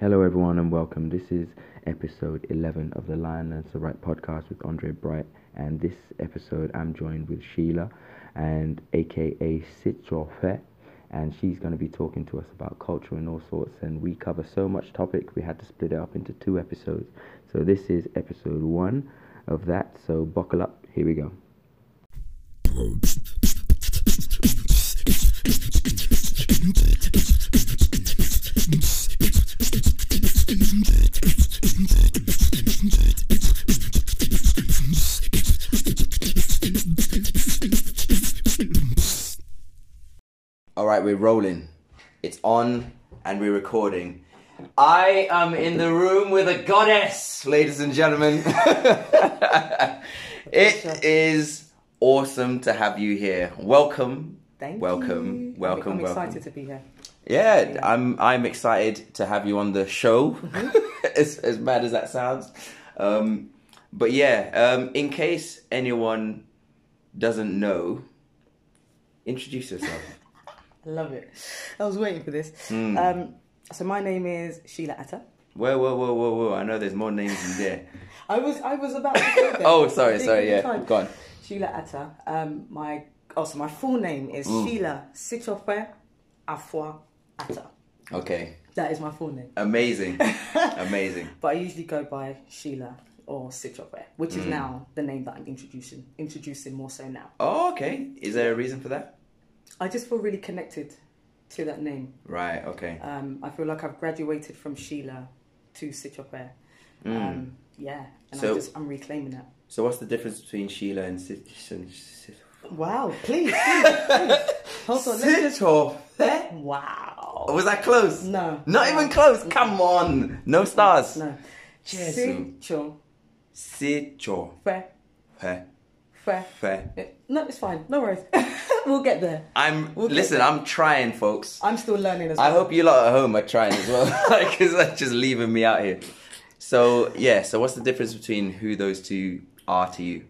Hello, everyone, and welcome. This is episode 11 of the Lion Learns to Write podcast with Andre Bright. And this episode, I'm joined with Sheila, and aka Sitsofe, and she's going to be talking to us about culture and all sorts. And we cover so much topic, we had to split it up into two episodes. So this is episode one of that. So buckle up. Here we go. We're rolling. It's on and we're recording. I am in the room with a goddess, ladies and gentlemen. it is awesome to have you here. Welcome. Thank welcome, you. welcome, I'm welcome. excited to be here. Yeah, I'm I'm excited to have you on the show. Mm-hmm. as as bad as that sounds, um, but yeah. Um, in case anyone doesn't know, introduce yourself. Love it. I was waiting for this. Hmm. Um, so my name is Sheila Attah. Whoa, whoa, whoa, whoa, whoa! I know there's more names in there. I was I was about to go there. Oh, sorry, sorry. Yeah, time. go on. Sheila Attah. Um, my also my full name is Mm. Sheila Sitsofe Afua Attah. Okay, That is my full name. amazing, amazing. But I usually go by Sheila or Sitsofe, which Mm. is now the name that I'm introducing introducing more so now. Oh, okay. Is there a reason for that? I just feel really connected to that name. Right. Okay. Um, I feel like I've graduated from Sheila to Sitsofe. Um, yeah, and Mm. So- I'm just I'm reclaiming that. So, what's the difference between Sheila and Sit? Sit- Sit- Wow, please, please, please. hold on. Let's just. Wow. Was that close? No. Not even close. Come on. No stars. No. Jesus. Sicho Sicho. fe Fe. Fe. Fe. No, it's fine. No worries. we'll get there. I'm We'll listen. I'm trying, folks. I'm still learning as well. I hope you lot at home are trying as well, because they're just leaving me out here. So yeah. So what's the difference between who those two are to you?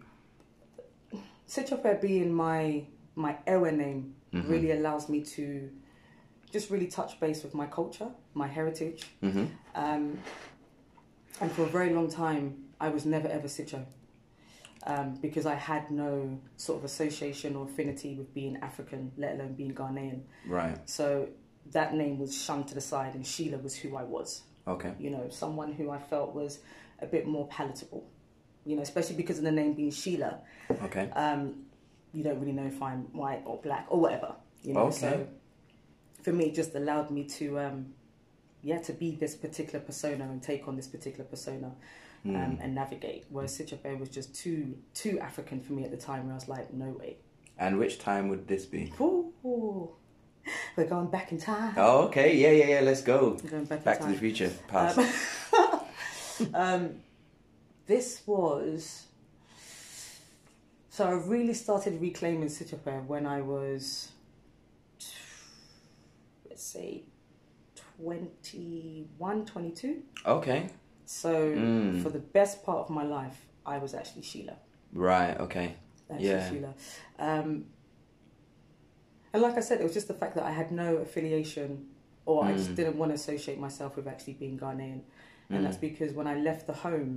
Sitsofe being my my Ewe name Mm-hmm. really allows me to just really touch base with my culture, my heritage. Mm-hmm. Um, and for a very long time, I was never ever Sicho. Um, because I had no sort of association or affinity with being African, let alone being Ghanaian. Right. So that name was shunned to the side, and Sheila was who I was. Okay. You know, someone who I felt was a bit more palatable. You know, especially because of the name being Sheila. Okay. Um, you don't really know if I'm white or black or whatever. You know, Okay. so for me, it just allowed me to, um, yeah, to be this particular persona and take on this particular persona. Um, and navigate. Whereas Sitsofe was just too too African for me at the time, where I was like, no way. And which time would this be? Ooh, we're going back in time. Oh, okay. Yeah, yeah, yeah. Let's go. We're going back, Back to the future. Past. um, this was so I really started reclaiming Sitsofe when I was let's say 21 22 okay. So Mm. for the best part of my life I was actually Sheila Right. Okay. actually Yeah. Sheila um, and like I said it was just the fact that I had no affiliation or I just Mm. didn't want to associate myself with actually being Ghanaian and Mm. that's because when I left the home,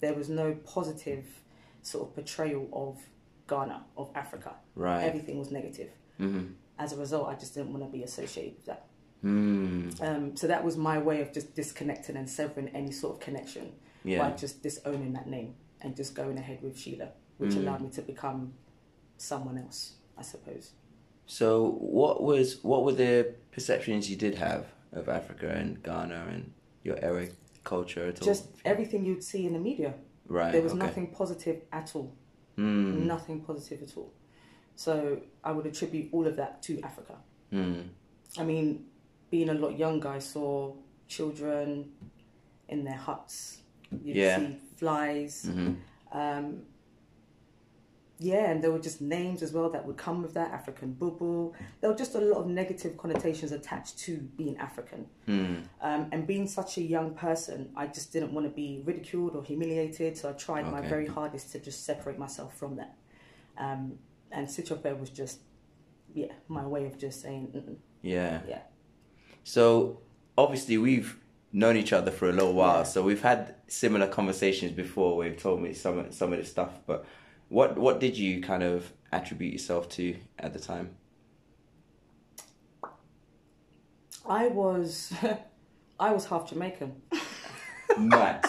there was no positive sort of portrayal of Ghana, of Africa. Right. Everything was negative. Mm-hmm. As a result, I just didn't want to be associated with that. Mm. Um, so that was my way of just disconnecting and severing any sort of connection Yeah. by just disowning that name and just going ahead with Sheila, which Mm. allowed me to become someone else, I suppose. So, what was what were the perceptions you did have of Africa and Ghana and your Eric culture at all? Just everything you'd see in the media. right. There was okay. nothing positive at all. Mm. Nothing positive at all. So I would attribute all of that to Africa. Mm. I mean, being a lot younger, I saw children in their huts. You'd Yeah. see flies. hmm Um, yeah, and there were just names as well that would come with that African bubble. There were just a lot of negative connotations attached to being African. Mm. Um, and being such a young person, I just didn't want to be ridiculed or humiliated. So I tried my very hardest to just separate myself from that. Um, and Sitsofe was just, yeah, my way of just saying, Mm-mm, Yeah. yeah. So obviously we've known each other for a little while, Yeah. so we've had similar conversations before. Where you've told me some some of this stuff, but what what did you kind of attribute yourself to at the time? I was, I was half Jamaican. Mad.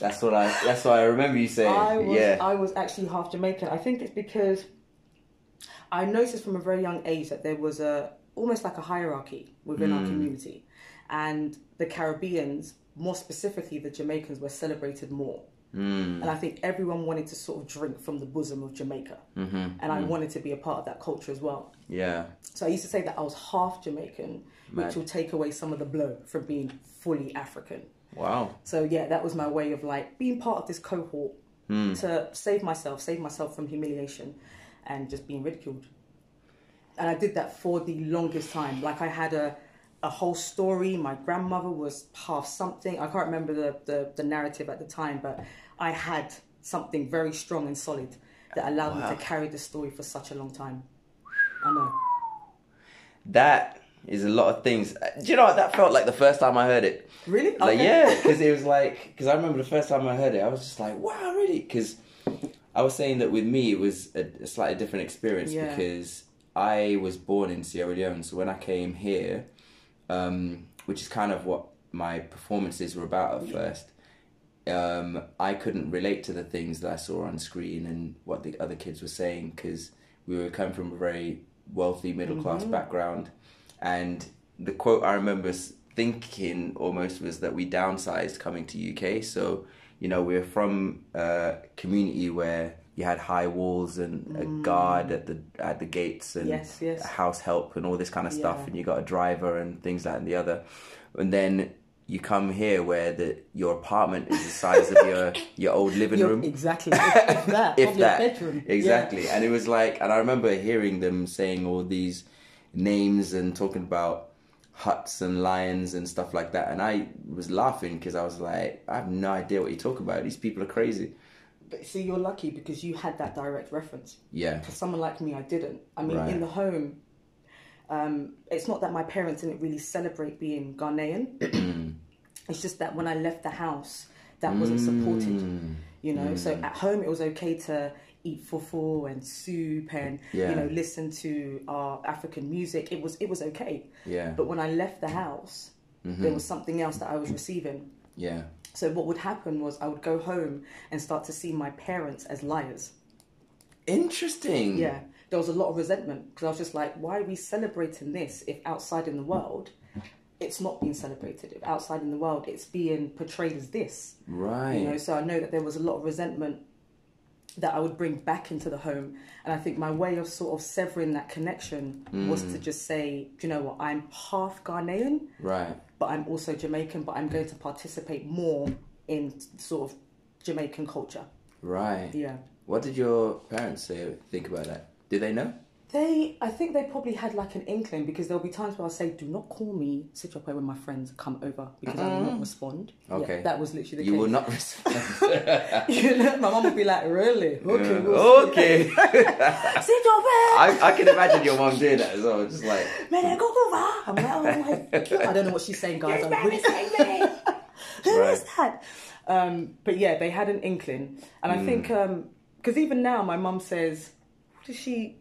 That's what I. That's what I remember you saying. I was, yeah. I was actually half Jamaican. I think it's because I noticed from a very young age that there was a almost like a hierarchy within our community, and the Caribbeans, more specifically the Jamaicans, were celebrated more. Mm. And I think everyone wanted to sort of drink from the bosom of Jamaica, hmm and I wanted to be a part of that culture as well. Yeah. So I used to say that I was half Jamaican, which will take away some of the blow from being fully African. Wow. So yeah, that was my way of like being part of this cohort Hmm. to save myself, save myself from humiliation and just being ridiculed. And I did that for the longest time. Like I had a a whole story. My grandmother was half something. I can't remember the, the, the narrative at the time, but I had something very strong and solid that allowed Wow. me to carry the story for such a long time. I know. That is a lot of things. Uh, Do you know what? That felt like the first time I heard it. Really? Like, Okay. yeah, because it was like, because I remember the first time I heard it, I was just like, wow, really? Because I was saying that with me, it was a, a slightly different experience Yeah. because I was born in Sierra Leone. So when I came here, um, which is kind of what my performances were about at first, um, I couldn't relate to the things that I saw on screen and what the other kids were saying because we were coming from a very wealthy middle class Mm-hmm. background. And the quote I remember thinking almost was that we downsized coming to UK. So, you know, we're from a community where you had high walls and a guard at the at the gates and Mm. Yes, yes. a house help and all this kind of stuff Yeah. and you got a driver and things like that and the other. And then you come here where the your apartment is the size of your your old living You're- room. Exactly. If, that. If that. your bedroom. Yeah. Exactly. And it was like and I remember hearing them saying all these names and talking about huts and lions and stuff like that and I was laughing because I was like I have no idea what you're talking about. These people are crazy. But see, you're lucky because you had that direct reference. Yeah. For someone like me, I didn't. I mean, Right. in the home, um, it's not that my parents didn't really celebrate being Ghanaian. it's just that when I left the house, that wasn't supported. Mm. You know, so at home it was okay to eat fufu and soup and Yeah. you know listen to our African music. It was it was okay. Yeah. But when I left the house, there was something else that I was receiving. Yeah. So what would happen was I would go home and start to see my parents as liars. Interesting. Yeah, there was a lot of resentment because I was just like, why are we celebrating this if outside in the world it's not being celebrated? If outside in the world it's being portrayed as this, Right. you know? So I know that there was a lot of resentment that I would bring back into the home, and I think my way of sort of severing that connection was to mm. just say, do you know what? I'm half Ghanaian, right. but I'm also Jamaican, but I'm going to participate more in sort of Jamaican culture. Right. Yeah. What did your parents say? Think about that. Did they know? They, I think they probably had like an inkling because there'll be times where I'll say, "Do not call me Sitsofe when my friends come over because I will not mm. respond." Yeah, Okay. that was literally the You case. will not respond. you know, my mum would be like, "Really? Okay, Yeah. we'll see." okay. Sitsofe, I, I can imagine your mom doing that as well. Just like, man, hmm. go over. I'm like, oh my God. I don't know what she's saying, guys. I'm really Who is Right. that? Um, but yeah, they had an inkling, and I think mm. um, because even now, my mum says, "What does she?"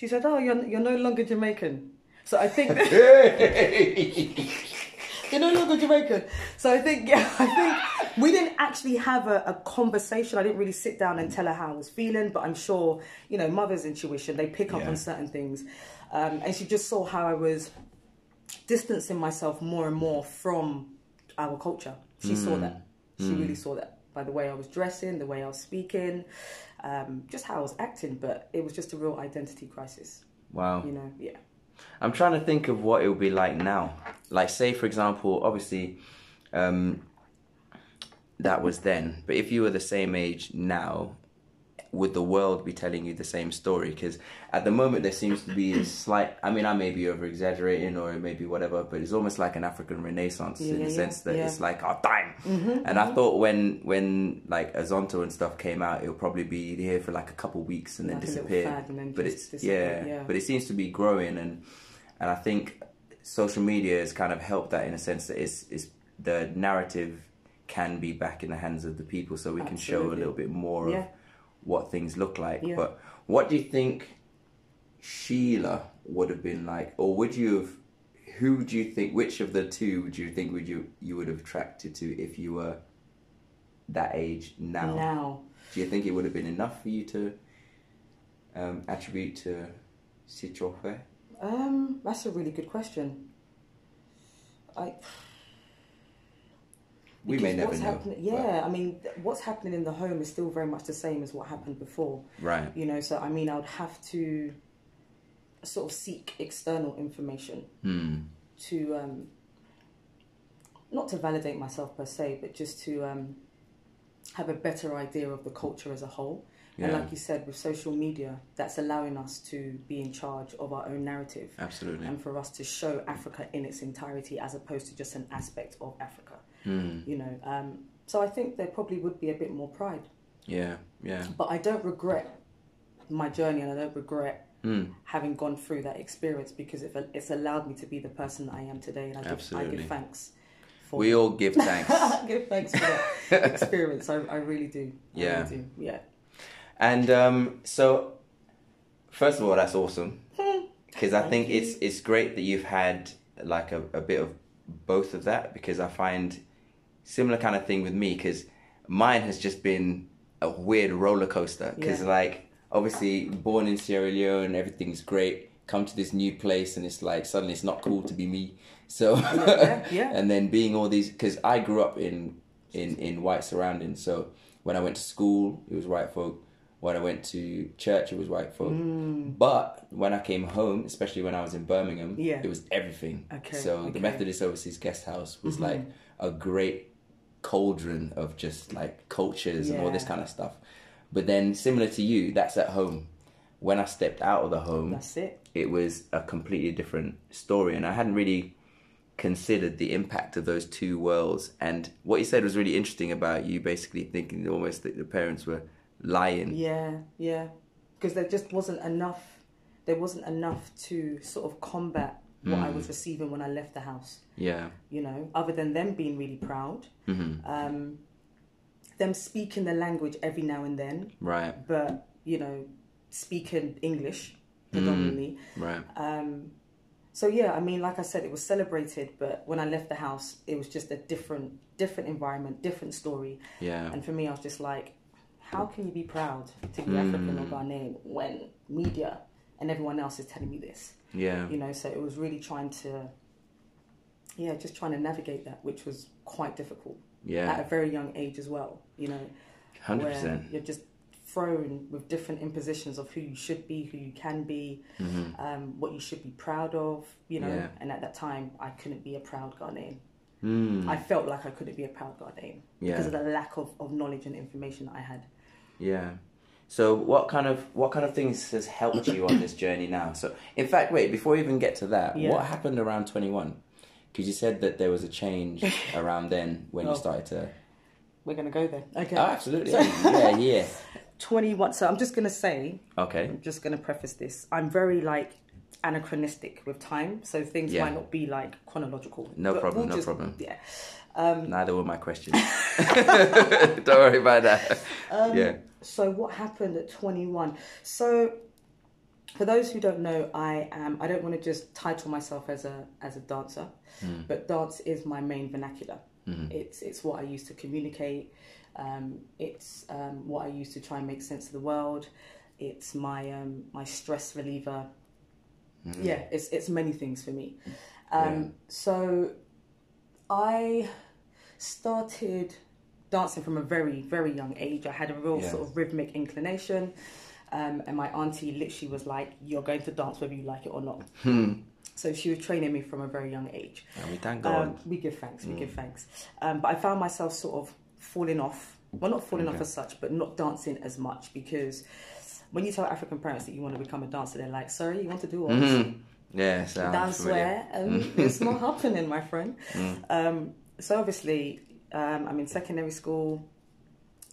She said, "Oh, you're you're no longer Jamaican." So I think you're no longer Jamaican. So I think yeah, I think we didn't actually have a, a conversation. I didn't really sit down and tell her how I was feeling, but I'm sure you know mother's intuition. They pick up Yeah. on certain things, um, and she just saw how I was distancing myself more and more from our culture. She saw that. She really saw that by the way I was dressing, the way I was speaking, um, just how I was acting. But it was just a real identity crisis. wow. You know, yeah. I'm trying to think of what it would be like now. Like, say, for example, obviously, um, that was then. But if you were the same age now, would the world be telling you the same story? Because at the moment, there seems to be a slight. I mean, I may be over exaggerating or it may be whatever, but it's almost like an African renaissance Yeah, in the yeah, sense that yeah. it's like oh, our time. Mm-hmm, and I mm-hmm. thought when when like Azonto and stuff came out, it'll probably be here for like a couple weeks and then Like little disappear. and then but it's disappear, yeah, but it seems to be growing and and I think social media has kind of helped that in a sense that it's, it's the narrative can be back in the hands of the people, so we can show a little bit more of what things look like. Yeah. But what do you think Sheila would have been like, or would you have? Who do you think? Which of the two would you think would you you would have attracted to if you were that age now? Now, Do you think it would have been enough for you to um, attribute to Sitsofe? um, that's a really good question. I We may never what's know. yeah, I mean, what's happening in the home is still very much the same as what happened before. right. You know, so I mean, I would have to sort of seek external information Hmm. to um, not to validate myself per se, but just to um, have a better idea of the culture as a whole. And like you said, with social media, that's allowing us to be in charge of our own narrative Absolutely. and for us to show Africa in its entirety as opposed to just an aspect of Africa. Hmm. You know, um, so I think there probably would be a bit more pride, Yeah. Yeah. but I don't regret my journey and I don't regret Hmm. having gone through that experience because it, it's allowed me to be the person that I am today, and I give, I give thanks. For We all give thanks. I give thanks for that experience. I, I really do. I Yeah. really do. Yeah. And um, so, first of all, that's awesome because I think you. it's it's great that you've had like a, a bit of both of that because I find similar kind of thing with me because mine has just been a weird roller coaster. Because Yeah. like obviously born in Sierra Leone and everything's great. Come to this new place and it's like suddenly it's not cool to be me. So Yeah, yeah. and then being all these because I grew up in in in white surroundings. So when I went to school it was white folk. When I went to church it was white folk. Mm. But when I came home especially when I was in Birmingham Yeah. it was everything. Okay, so okay. the Methodist Overseas Guest House was mm-hmm. like a great cauldron of just like cultures and all this kind of stuff but then similar to you that's at home when I stepped out of the home That's it. it was a completely different story and i hadn't really considered the impact of those two worlds and what you said was really interesting about you basically thinking almost that the parents were lying Yeah, yeah. Because there just wasn't enough. There wasn't enough to sort of combat what I Mm. was receiving when I left the house. yeah You know, other than them being really proud, hmm um, them speaking the language every now and then, right but you know, speaking English predominantly. right Um, so yeah, I mean, like I said, it was celebrated, but when I left the house, it was just a different, different environment, different story. yeah And for me, I was just like, how can you be proud to be African or Mm. Ghanaian when media and everyone else is telling me this? yeah You know, so it was really trying to, yeah, just trying to navigate that, which was quite difficult Yeah. at a very young age as well. You know, 100% where you're just thrown with different impositions of who you should be, who you can be, hmm um, what you should be proud of, you know. Yeah. And at that time, I couldn't be a proud Ghanaian. mm. I felt like I couldn't be a proud Ghanaian because of the lack of, of knowledge and information that I had. yeah so what kind of what kind of things has helped you on this journey now so in fact wait before we even get to that Yeah. what happened around 21 because you said that there was a change around then when you Oh. started to We're going to go there. Okay. Oh, absolutely. yeah, yeah. 21. So I'm just going to say, Okay. I'm just going to preface this. I'm very like anachronistic with time. So things Yeah. might not be like chronological. No But problem, no just- problem. Yeah. Um, Neither were my questions. Don't worry about that. Um, yeah. So what happened at 21? So for those who don't know, I am. I don't want to just title myself as a as a dancer, Hmm. but dance is my main vernacular. Mhm. It's it's what I use to communicate. Um, it's um, what I use to try and make sense of the world. It's my um, my stress reliever. Mhm. Yeah, it's it's many things for me. Um, Yeah. So I started dancing from a very very young age. I had a real Yeah. sort of rhythmic inclination, um, and my auntie literally was like, "You're going to dance whether you like it or not." Hmm. So she was training me from a very young age. And we thank God. Um, we give thanks. We Mm. give thanks. Um, but I found myself sort of falling off. Well, not falling off as such, but not dancing as much because when you tell African parents that you want to become a dancer, they're like, "Sorry, you want to do what?" Mhm. Yeah, sounds dance where um, it's not happening, my friend. Mm. Um, so obviously, um, I'm in secondary school.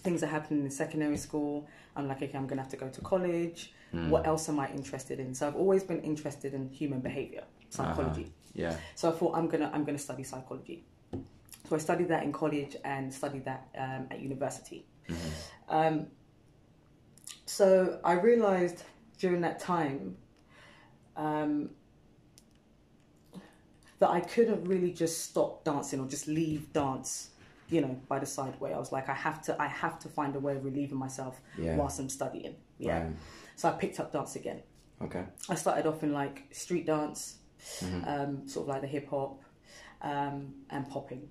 Things are happening in secondary school. I'm like, okay, I'm gonna have to go to college. Mm. What else am I interested in? So I've always been interested in human behavior, psychology. Yeah. So I thought I'm gonna I'm gonna study psychology. So I studied that in college and studied that um, at university. Um, so I realized during that time um, that I couldn't really just stop dancing or just leave dance, you know, by the side way. I was like, I have to, I have to find a way of relieving myself Yeah. whilst I'm studying. Yeah. Right. So I picked up dance again. Okay. I started off in like street dance, Mm-hmm. um, sort of like the hip hop, um, and popping.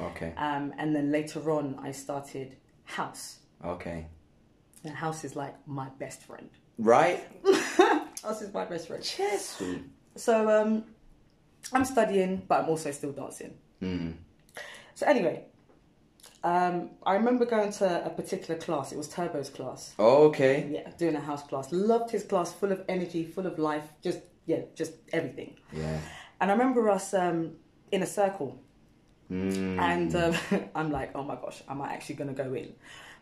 Okay. Um, and then later on, I started house. Okay. And house is like my best friend. Right. House is my best friend. Yes. So um, I'm studying, but I'm also still dancing. Mm. So anyway, um, I remember going to a particular class. It was Turbo's class. Okay. Yeah, doing a house class. Loved his class, full of energy, full of life. Just yeah, just everything. Yeah. And I remember us um, in a circle, Mm. and um, I'm like, oh my gosh, am I actually going to go in?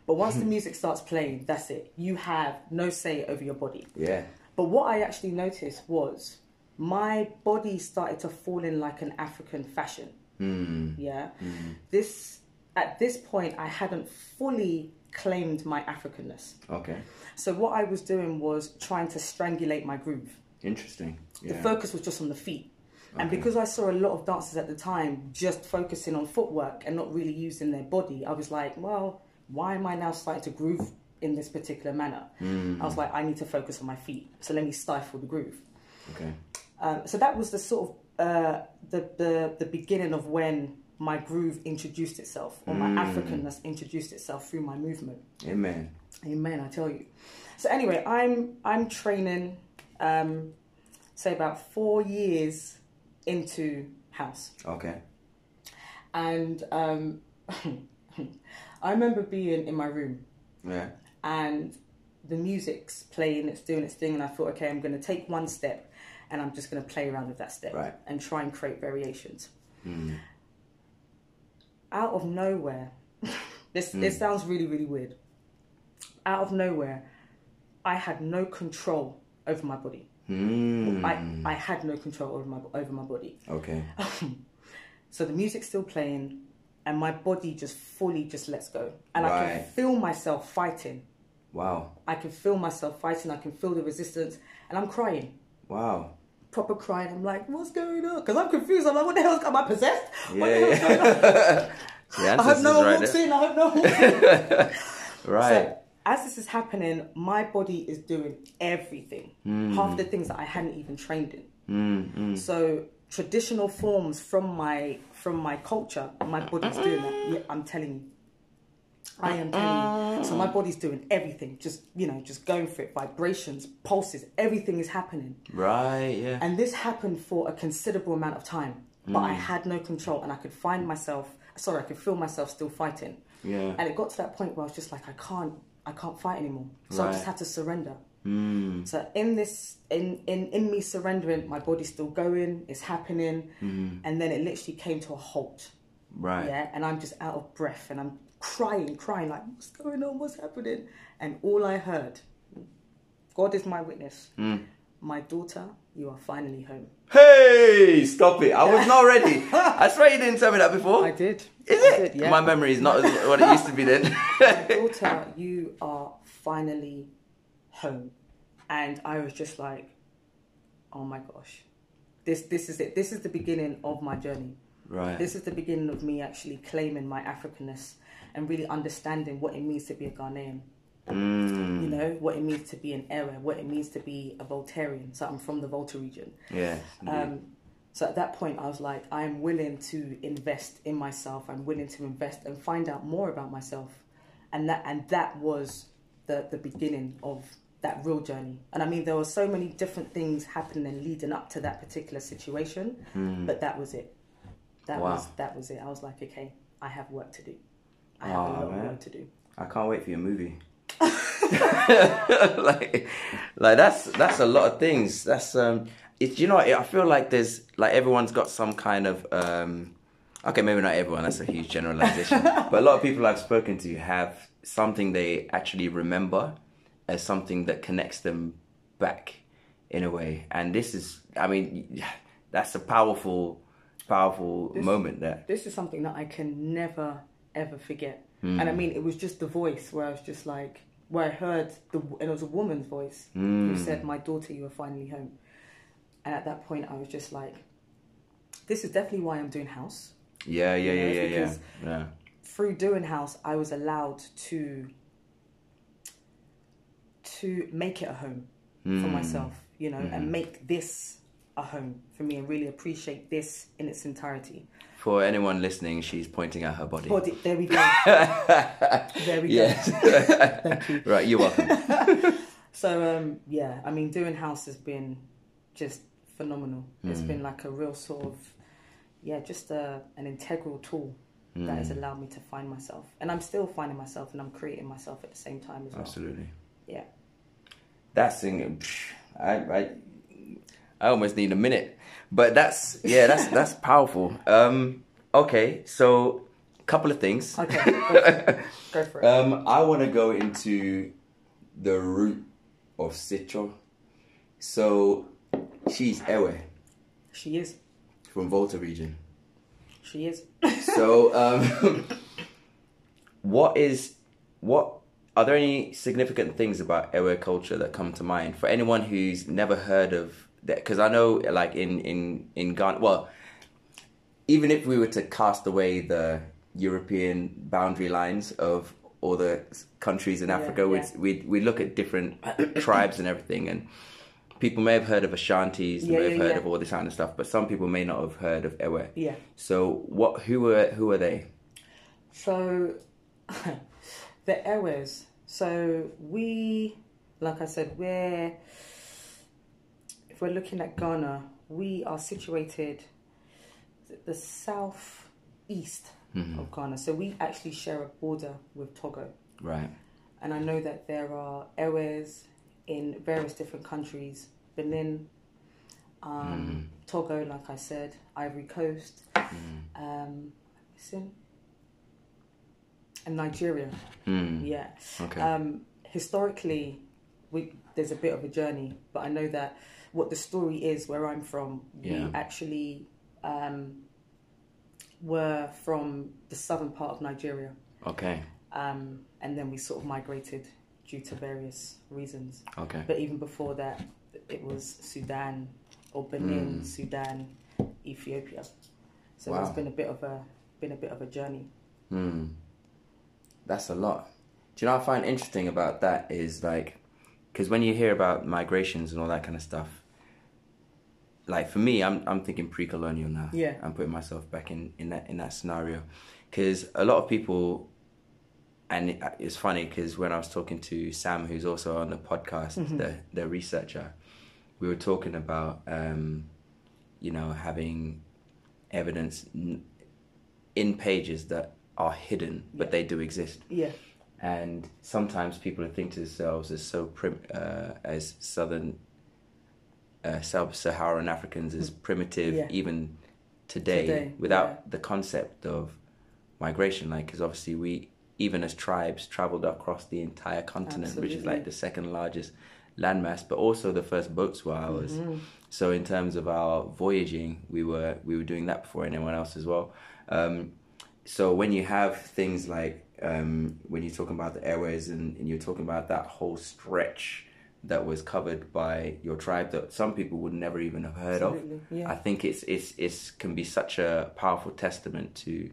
But once the music starts playing, that's it. You have no say over your body. Yeah. But what I actually noticed was my body started to fall in like an African fashion. Mm. Yeah. This at this point I hadn't fully claimed my Africanness. Okay. So what I was doing was trying to strangulate my groove. Interesting. The focus was just on the feet. And because I saw a lot of dancers at the time just focusing on footwork and not really using their body, I was like, well, why am I now starting to groove in this particular manner? Mm. I was like, I need to focus on my feet. So let me stifle the groove. Okay. Um, so that was the sort of uh, the, the the beginning of when my groove introduced itself, or my Africanness introduced itself through my movement. Amen. Amen. I tell you. So anyway, I'm I'm training, um, say about four years into house, Okay. and um, I remember being in my room Yeah. and the music's playing, it's doing its thing, and I thought, okay, I'm going to take one step and I'm just going to play around with that step Right. and try and create variations. Mm. Out of nowhere, this this sounds really really weird. Out of nowhere, I had no control over my body. Mm. I, I had no control over my over my body. Okay. So the music's still playing, and my body just fully just lets go, and I can feel myself fighting. Wow. I can feel myself fighting. I can feel the resistance, and I'm crying. Wow. Proper crying. I'm like, what's going on? Because I'm confused. I'm like, what the hell? Am I possessed? What Yeah, the hell's going on? I hope no one right walks in. I hope no one walks in. Right. So, as this is happening, my body is doing everything. Half the things that I hadn't even trained in. Mm, mm. So traditional forms from my from my culture, my body's doing that. Yeah, I'm telling you. I am telling you. So my ah. body's doing everything, just you know, just going for it. Vibrations, pulses, everything is happening. Right. Yeah. And this happened for a considerable amount of time. But I hmm. had no control and I could find myself sorry, I could feel myself still fighting. Yeah. And it got to that point where I was just like, I can't I can't fight anymore. So I just had to surrender. Mm. So in this, in in in me surrendering, my body's still going, it's happening, hmm. and then it literally came to a halt. Right. Yeah, and I'm just out of breath, and I'm crying, crying like, what's going on? What's happening? And all I heard, God is my witness. Hmm. My daughter, you are finally home. Hey, stop it! I was not ready. I swear you didn't tell me that before. I did. Is I it? did, yeah. My memory is not what it used to be then. my daughter, you are finally home. And I was just like, oh my gosh, this this is it. This is the beginning of my journey. right. This is the beginning of me actually claiming my Africanness and really understanding what it means to be a Ghanaian. Mm. You know, what it means to be an Ewe, what it means to be a Voltarian. So I'm from the Volta region. Yeah. Um, so at that point, I was like, I am willing to invest in myself. I'm willing to invest and find out more about myself, and that and that was the the beginning of that real journey. And I mean, there were so many different things happening leading up to that particular situation, but that was it. That. Wow. was that was it. I was like, okay, I have work to do. I have Aw, a lot man. of work to do. I can't wait for your movie. like, like that's that's a lot of things. That's um, it. You know, I feel like there's like everyone's got some kind of um, okay, maybe not everyone. That's a huge generalization, but a lot of people I've spoken to have something they actually remember as something that connects them back in a way. And this is, I mean, that's a powerful, powerful This- moment there. This is something that I can never ever forget. Hmm. And I mean, it was just the voice where I was just like, where I heard the, and it was a woman's voice Hmm. who said, "My daughter, you are finally home." And at that point, I was just like, "This is definitely why I'm doing house." Yeah, yeah, yeah, Yeah, yeah, yeah. because- yeah. through doing house, I was allowed to to make it a home for Mm. myself, you know, Mm-hmm. and make this a home for me, and really appreciate this in its entirety. For anyone listening, she's pointing at her body. Body, there we go. there we yes. go. Thank you. right, you're welcome. So um, yeah, I mean, doing house has been just phenomenal. It's been like a real sort of yeah, just a, an integral tool that Mm. has allowed me to find myself, and I'm still finding myself, and I'm creating myself at the same time as well. Absolutely. Yeah. That's thing. psh, I, I, I almost need a minute, but that's yeah, that's that's powerful. Um, okay, so a couple of things. Okay, go for it. Go for it. Um, I want to go into the root of Citro. So she's Ewe she is. from Volta region. She is. So, um, what is what? Are there any significant things about Ewe culture that come to mind for anyone who's never heard of that? Because I know, like in in in Ghana, well, even if we were to cast away the European boundary lines of all the countries in Yeah, Africa, we'd, yeah. we'd we'd look at different tribes and everything, and people may have heard of Ashantis, they Yeah, may have yeah, heard yeah. of all this kind of stuff, but some people may not have heard of Ewe. Yeah. So what? Who are who are they? So, the Ewes. So we, like I said, we're if we're looking at Ghana, we are situated the south east Mhm. of Ghana. So we actually share a border with Togo, Right. and I know that there are Ewes in various different countries, Benin. Um, Togo, like I said, Ivory Coast, um, it's and Nigeria. Mm. Yeah. Okay. Um, historically, we there's a bit of a journey, but I know that what the story is where I'm from, Yeah. we actually um, were from the southern part of Nigeria, okay. um, and then we sort of migrated due to various reasons. Okay. But even before that, it was Sudan or Benin, Mm. Sudan, Ethiopia. So Wow. it's been a bit of a been a bit of a journey. Hmm. That's a lot. Do you know what I find interesting about that is like, because when you hear about migrations and all that kind of stuff, like for me, I'm I'm thinking pre-colonial now. Yeah. I'm putting myself back in in that in that scenario, because a lot of people, and it's funny because when I was talking to Sam, who's also on the podcast, the the researcher, we were talking about, um, you know, having evidence in pages that are hidden, but they do exist. Yeah. And sometimes people think to themselves as so prim- uh, as southern uh, sub-Saharan Africans as primitive Yeah. even today, Today, without yeah. the concept of migration. Like, because obviously we, even as tribes, traveled across the entire continent, which is like the second largest landmass, but also the first boats were ours. Mm-hmm. So in terms of our voyaging, we were we were doing that before anyone else as well. Um, so when you have things like um, when you're talking about the airways and, and you're talking about that whole stretch that was covered by your tribe that some people would never even have heard Absolutely, of, yeah. I think it's it's it's can be such a powerful testament to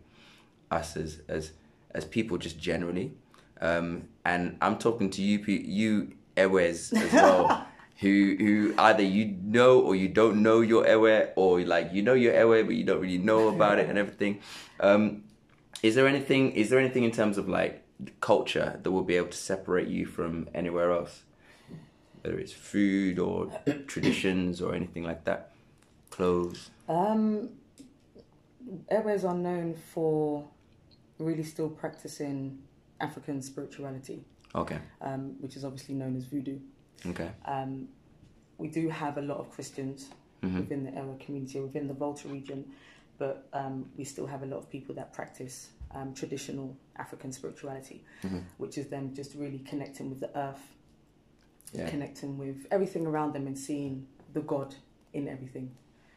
us as as as people just generally. Um, and I'm talking to you, you Ewes as well. Who, who either you know or you don't know your Ewe or like you know your Ewe but you don't really know about it and everything um, is there anything is there anything in terms of like culture that will be able to separate you from anywhere else? Whether it's food or traditions or anything like that? Clothes? Um, Ewes are known for really still practicing African spirituality, okay. Um, which is obviously known as voodoo. okay. Um, we do have a lot of Christians Mhm. within the Ewe community, within the Volta region, but um, we still have a lot of people that practice um, traditional African spirituality, Mhm. which is them just really connecting with the earth, yeah connecting with everything around them, and seeing the God in everything.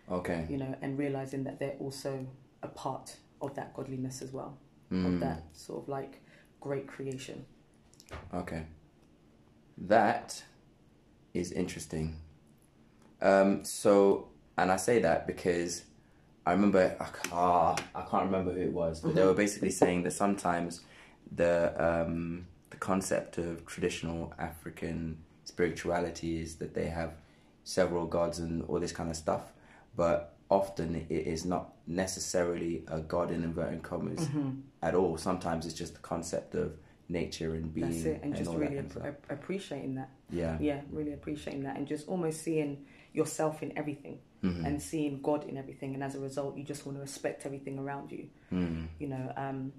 Okay. you know, and realizing that they're also a part of that godliness as well, Mm. of that sort of like great creation. Okay. That is interesting. Um, so, and I say that because I remember, ah, I can't remember who it was, but they were basically saying that sometimes the um, the concept of traditional African spirituality is that they have several gods and all this kind of stuff, but often it is not necessarily a god in inverted commas Mm-hmm. at all. Sometimes it's just the concept of nature and being That's it, and, just all really that ap- appreciating that. Yeah. Yeah, really appreciating that, and just almost seeing yourself in everything, Mm-hmm. and seeing God in everything, and as a result, you just want to respect everything around you. Mm. You know, um,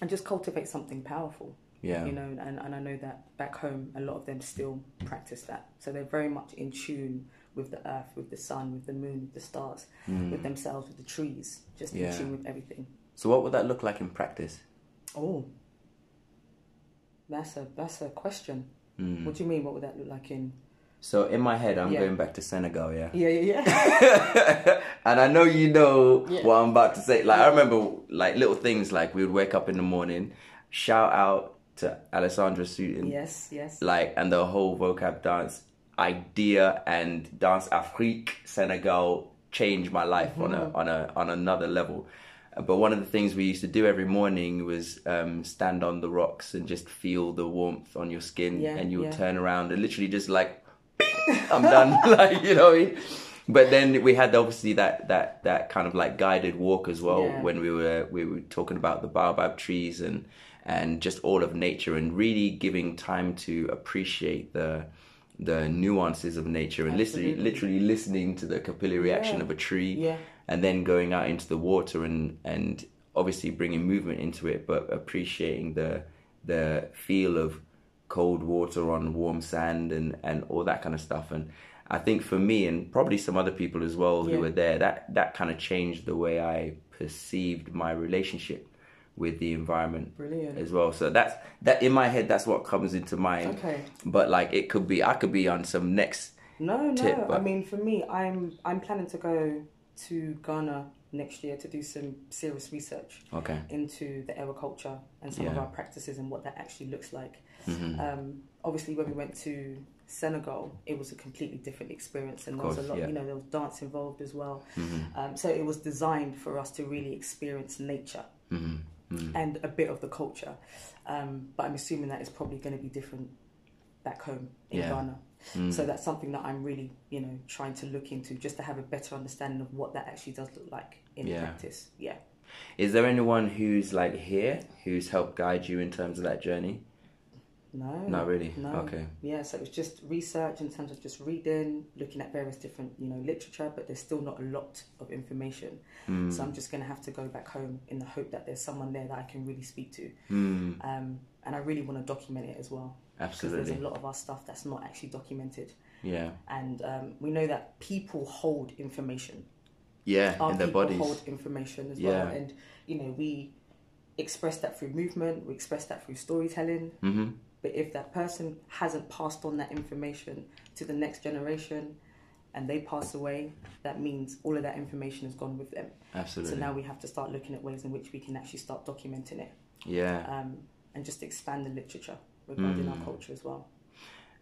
and just cultivate something powerful. Yeah. You know, and, and I know that back home, a lot of them still practice that. So they're very much in tune with the earth, with the sun, with the moon, with the stars, with themselves, with the trees, just Mm. Yeah. in tune with everything. So what would that look like in practice? Oh, that's a that's a question. Mm. What do you mean? What would that look like in? So in my head, I'm Yeah. going back to Senegal, yeah. Yeah, yeah, yeah. and I know you know Yeah. what I'm about to say. Like I remember, like little things, like we would wake up in the morning, shout out to Alessandra Sutton, yes, yes. like and the whole vocab dance idea and dance Afrique Senegal changed my life on Mm-hmm. a on a on another level. But one of the things we used to do every morning was um, stand on the rocks and just feel the warmth on your skin, and you would turn around and literally just like, I'm done, like you know. What I mean? But then we had obviously that that that kind of like guided walk as well Yeah. when we were we were talking about the baobab trees and and just all of nature and really giving time to appreciate the the nuances of nature and literally Absolutely. literally listening to the capillary action Yeah. of a tree Yeah. and then going out into the water and and obviously bringing movement into it but appreciating the the feel of cold water on warm sand and and all that kind of stuff and I think for me and probably some other people as well who Yeah. were there that that kind of changed the way I perceived my relationship with the environment Brilliant. as well so that's that in my head that's what comes into mind Okay. but like it could be I could be on some next No, no. tip, I mean, for me, I'm I'm planning to go to Ghana next year to do some serious research okay into the Ewe culture and some of our practices and what that actually looks like. Mhm. Um, obviously, when we went to Senegal, it was a completely different experience, and there was a lot. yeah. You know, there was dance involved as well. Mhm. Um, so it was designed for us to really experience nature Mhm. Mhm. and a bit of the culture. Um, but I'm assuming that it's probably going to be different back home in Yeah. Ghana. Mm. So that's something that I'm really, you know, trying to look into just to have a better understanding of what that actually does look like in Yeah. practice. Yeah. Is there anyone who's like here who's helped guide you in terms of that journey? No. Not really. No. Okay. Yeah, so it was just research in terms of just reading, looking at various different, you know, literature, but there's still not a lot of information. Mm. So I'm just going to have to go back home in the hope that there's someone there that I can really speak to. Mm. Um, and I really want to document it as well. Absolutely. Because there's a lot of our stuff that's not actually documented. Yeah. And um, we know that people hold information. Yeah. Our in their people bodies. hold information as Yeah. well. And, you know, we express that through movement, we express that through storytelling. Mm-hmm. But if that person hasn't passed on that information to the next generation and they pass away, that means all of that information has gone with them. Absolutely. So now we have to start looking at ways in which we can actually start documenting it yeah. um, and just expand the literature regarding Mm. our culture as well.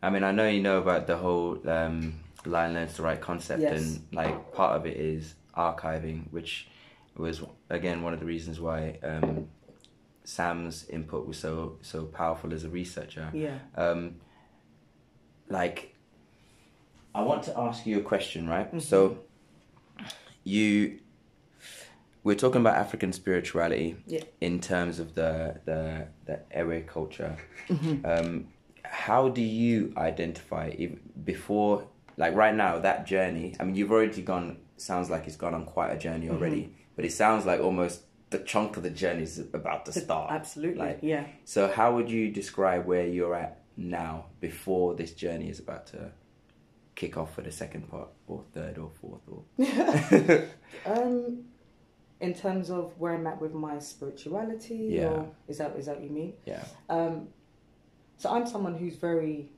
I mean, I know you know about the whole um, Lion Learns to Write concept, Yes. and like part of it is archiving, which was again one of the reasons why um, Sam's input was so so powerful as a researcher. Yeah. Um, like, I want to ask you a question, right? Mhm. So, you, we're talking about African spirituality Yeah. in terms of the the the Ewe culture. Mm-hmm. Um, how do you identify if, before, like right now, that journey? I mean, you've already gone. Sounds like it's gone on quite a journey already, Mm-hmm. but it sounds like almost the chunk of the journey is about to start. Absolutely. Like, yeah. so, how would you describe where you're at now before this journey is about to kick off for the second part, or third, or fourth, or? Um, in terms of where I'm at with my spirituality, Yeah. or is that is that what you mean? Yeah. Um, so I'm someone who's very,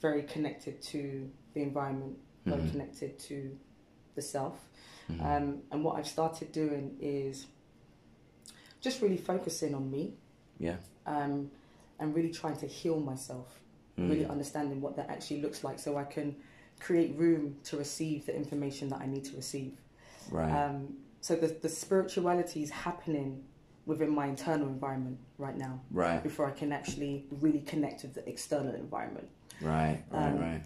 very connected to the environment, very Mhm. connected to the self. Mhm. Um, and what I've started doing is just really focusing on me yeah. um, and really trying to heal myself, Mm. really understanding what that actually looks like so I can create room to receive the information that I need to receive. Right. Um, so the, the spirituality is happening within my internal environment right now right. before I can actually really connect with the external environment. Right. Right. um, right.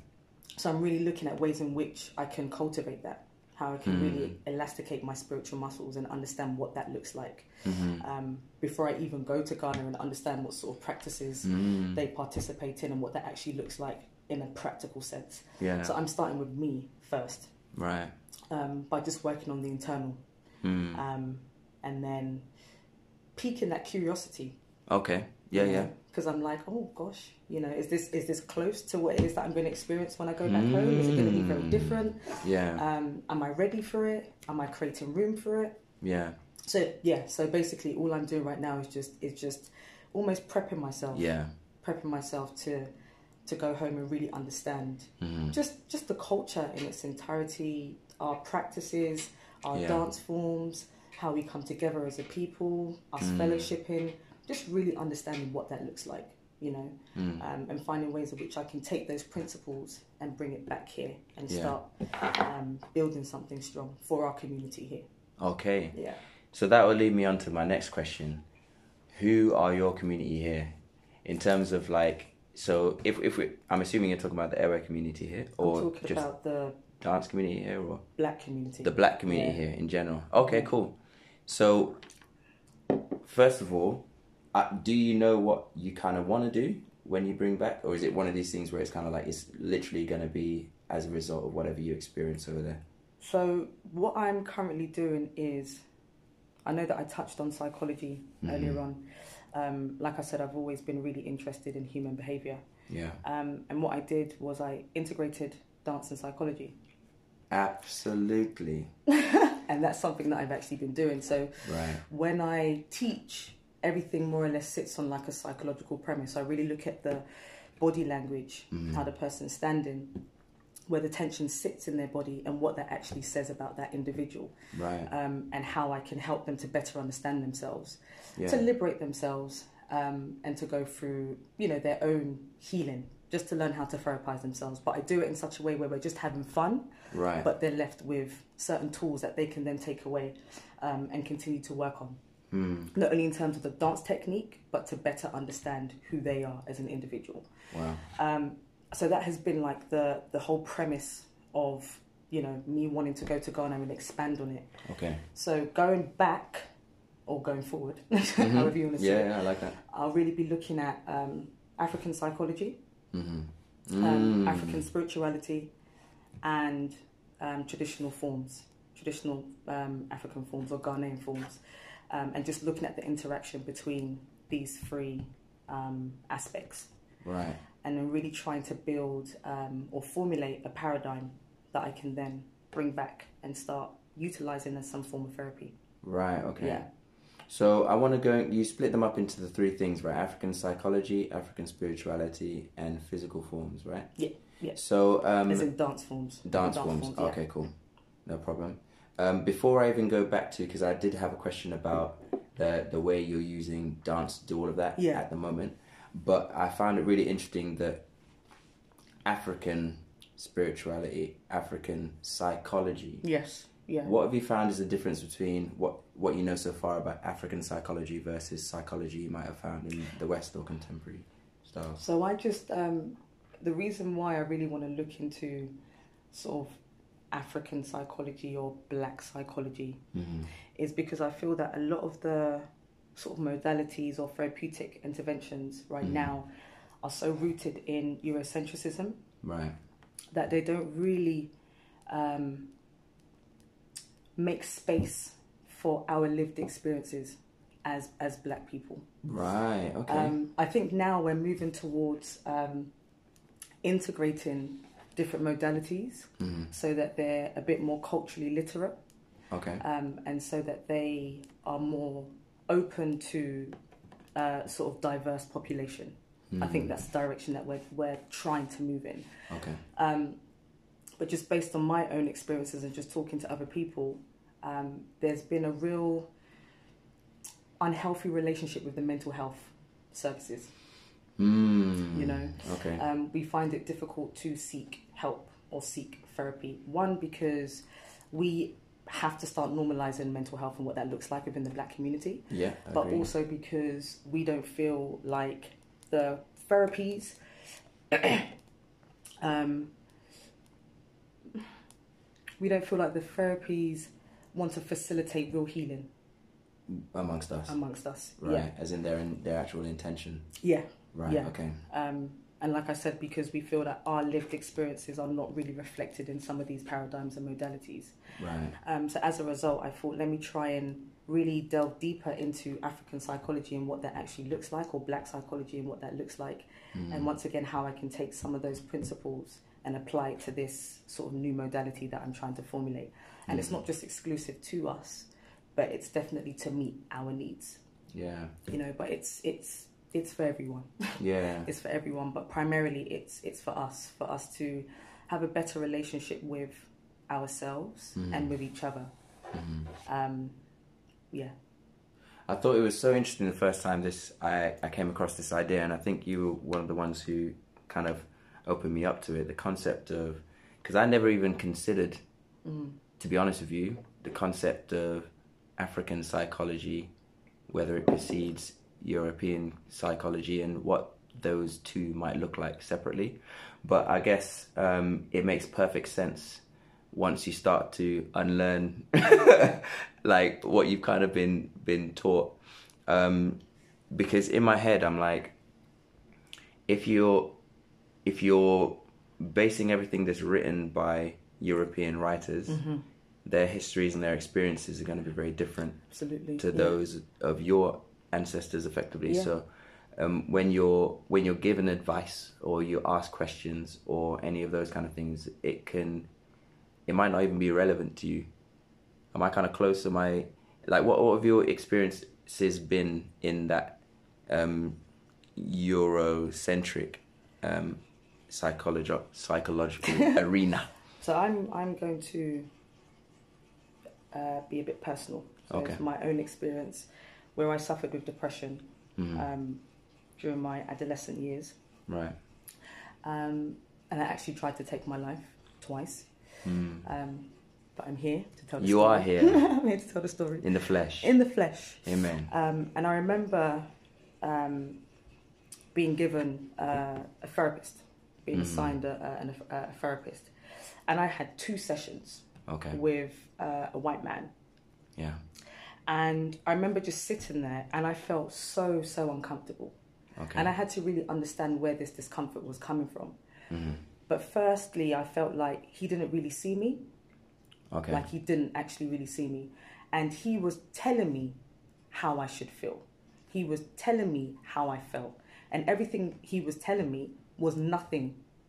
So I'm really looking at ways in which I can cultivate that, how I can Mm. really elasticate my spiritual muscles and understand what that looks like Mhm. um, before I even go to Ghana and understand what sort of practices Mm. they participate in and what that actually looks like in a practical sense. Yeah. So I'm starting with me first right. um, by just working on the internal Mm. um, and then piquing that curiosity. okay. Yeah. Yeah. Because I'm like, oh gosh, you know, is this is this close to what it is that I'm going to experience when I go back home? Is it going to be very Mm. different? Yeah. Um, am I ready for it? Am I creating room for it? yeah. So yeah, so basically, all I'm doing right now is just is just almost prepping myself, Yeah. prepping myself to to go home and really understand Mhm. just just the culture in its entirety, our practices, our Yeah. dance forms, how we come together as a people, us Mm. fellowshipping, just really understanding what that looks like, you know, Mm. um, and finding ways in which I can take those principles and bring it back here and Yeah. start um, building something strong for our community here. Okay. Yeah. So that will lead me on to my next question. Who are your community here? In terms of like, so if if we, I'm assuming you're talking about the Ewe community here, or just about the dance community here, or black community. the black community Yeah. here in general. Okay, cool. So, first of all, uh, do you know what you kind of want to do when you bring back, or is it one of these things where it's kind of like it's literally going to be as a result of whatever you experience over there? So what I'm currently doing is, I know that I touched on psychology Mhm. earlier on. Um, like I said, I've always been really interested in human behavior. Yeah, Um, and what I did was I integrated dance and psychology. absolutely. And that's something that I've actually been doing. So Right. when I teach, everything more or less sits on like a psychological premise. I really look at the body language, Mhm. how the person's standing, where the tension sits in their body, and what that actually says about that individual, Right. um, and how I can help them to better understand themselves, Yeah. to liberate themselves, um, and to go through, you know, their own healing, just to learn how to therapize themselves. But I do it in such a way where we're just having fun, Right. but they're left with certain tools that they can then take away um, and continue to work on Hmm. not only in terms of the dance technique, but to better understand who they are as an individual. Wow. Um, so that has been like the the whole premise of you know me wanting to go to Ghana and expand on it. Okay. So going back or going forward, Mhm. however you want to say Yeah, it, yeah, I like that. I'll really be looking at um, African psychology, Mm-hmm. um, African spirituality, and um, traditional forms, traditional um, African forms or Ghanaian forms, um, and just looking at the interaction between these three um, aspects, Right. and then really trying to build um, or formulate a paradigm that I can then bring back and start utilizing as some form of therapy. Right. Okay. Yeah. So I want to go. You split them up into the three things, right? African psychology, African spirituality, and physical forms, right? Yeah, yeah. So um, as in dance forms. dance, forms. yeah. Okay, cool. No problem. Um, before I even go back to, because I did have a question about the the way you're using dance to do all of that Yeah. at the moment, but I found it really interesting that African spirituality, African psychology. Yes. Yeah. What have you found is the difference between what what you know so far about African psychology versus psychology you might have found in the West or contemporary styles? So I just um, the reason why I really want to look into sort of African psychology or Black psychology Mm-hmm. is because I feel that a lot of the sort of modalities or therapeutic interventions right Mhm. now are so rooted in Eurocentrism Right. that they don't really um, make space for our lived experiences as as Black people. Right. Okay. Um, I think now we're moving towards um, integrating different modalities hmm so that they're a bit more culturally literate Okay. um, and so that they are more open to uh, sort of diverse population. I think Mhm. that's the direction that we're, we're trying to move in. Okay. Um, but just based on my own experiences and just talking to other people, um, there's been a real unhealthy relationship with the mental health services. Mm. You know, Okay. um, we find it difficult to seek help or seek therapy. One, because we have to start normalizing mental health and what that looks like within the black community, yeah. I but agree. also because we don't feel like the therapies. um, we don't feel like the therapies want to facilitate real healing amongst us, amongst us. right? As in their in, their actual intention, Yeah, right? Yeah. Okay. Um, and like I said, because we feel that our lived experiences are not really reflected in some of these paradigms and modalities. Right. Um, so as a result, I thought, let me try and really delve deeper into African psychology and what that actually looks like, or Black psychology and what that looks like, Mm. and once again, how I can take some of those principles and apply it to this sort of new modality that I'm trying to formulate. And it's Mm. not just exclusive to us, but it's definitely to meet our needs, Yeah. you know. But it's it's it's for everyone Yeah. it's for everyone, but primarily it's it's for us, for us to have a better relationship with ourselves Mhm. and with each other. Mhm. Um, yeah, I thought it was so interesting the first time this I, I came across this idea, and I think you were one of the ones who kind of opened me up to it. The concept of because I never even considered, mm, to be honest with you, the concept of African psychology, whether it precedes European psychology, and what those two might look like separately. But I guess um, it makes perfect sense once you start to unlearn like what you've kind of been been taught um because in my head i'm like if you're if you're basing everything that's written by european writers mm-hmm. their histories and their experiences are going to be very different absolutely. to yeah. those of your ancestors effectively Yeah. so um, when you're when you're given advice or you ask questions or any of those kind of things it can it might not even be relevant to you am i kind of close am i like what, what have your experiences been in that um eurocentric um psychological psychological arena So I'm I'm going to uh, be a bit personal. So Okay. it's my own experience where I suffered with depression Mhm. um, during my adolescent years, right um, and I actually tried to take my life twice. Mm. Um, but I'm here to tell the You story. are here. I'm here to tell the story in the flesh in the flesh. amen Um, and I remember um, being given uh, a therapist, being Mhm. assigned a, a, an- a therapist, and I had two sessions okay with uh, a white man. yeah And I remember just sitting there, and I felt so so uncomfortable, okay and I had to really understand where this discomfort was coming from. Mhm. But firstly, I felt like he didn't really see me, okay like he didn't actually really see me, and he was telling me how I should feel. He was telling me how I felt, and everything he was telling me was nothing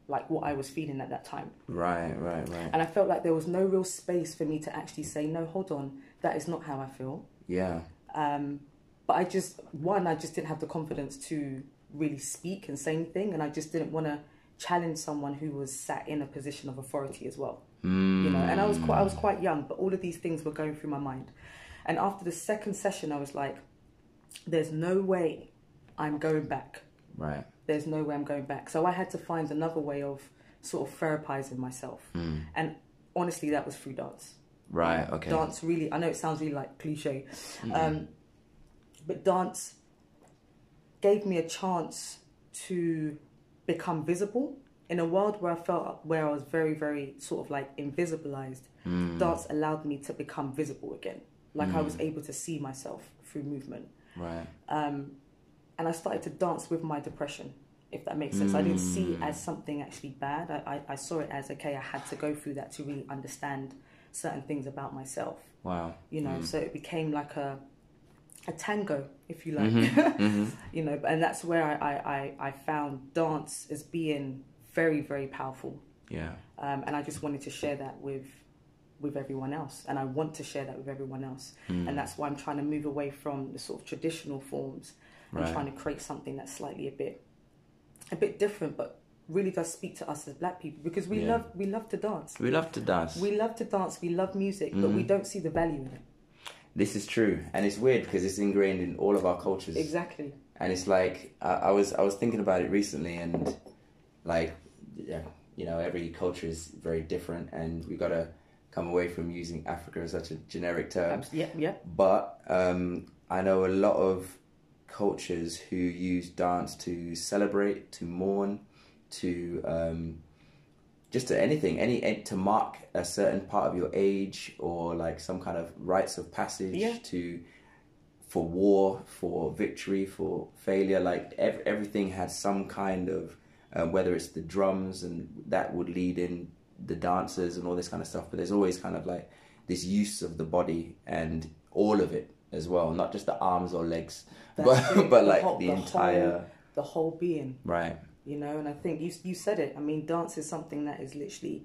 like what I was feeling at that time. right right right And I felt like there was no real space for me to actually say, no, hold on, that is not how I feel. yeah Um, but I just, one, I just didn't have the confidence to really speak and say anything, and I just didn't want to challenge someone who was sat in a position of authority as well. mm. You know, and I was quite, I was quite young, but all of these things were going through my mind. And after the second session, I was like, "There's no way I'm going back. right There's no way I'm going back." So I had to find another way of sort of therapizing myself, Mm. and honestly, that was through dance. Right okay Dance really, I know it sounds really like cliche, Mm. um, but dance gave me a chance to become visible in a world where I felt where I was very, very sort of like invisibilized. Mm. Dance allowed me to become visible again, like I was able to see myself through movement. right Um, and I started to dance with my depression, if that makes sense. I didn't see it Mm. as something actually bad. I, I, I saw it as okay, I had to go through that to really understand certain things about myself wow you know Mm. so it became like a a tango if you like Mhm, mhm. you know and that's where I, I, I, I found dance as being very very powerful yeah um, and I just wanted to share that with with everyone else and I want to share that with everyone else Mm. and that's why I'm trying to move away from the sort of traditional forms and Right. trying to create something that's slightly a bit a bit different but really does speak to us as black people because we Yeah. love we love to dance. We love to dance. We love to dance. We love music, but Mm. we don't see the value in it. This is true, and it's weird because it's ingrained in all of our cultures. Exactly. and it's like I, I was I was thinking about it recently, and like yeah, you know, every culture is very different, and we gotta come away from using Africa as such a generic term. Yeah, yeah. But um, I know a lot of cultures who use dance to celebrate, to mourn, to um, just to anything, any any- to mark a certain part of your age or like some kind of rites of passage Yeah. to for war, for victory, for failure. Like ev- everything has some kind of uh, whether it's the drums and that would lead in the dancers and all this kind of stuff. But there's always kind of like this use of the body and all of it as well, not just the arms or legs, That's but but The like whole- the the entire whole- The whole being, right. You know. And I think you you said it. I mean, dance is something that is literally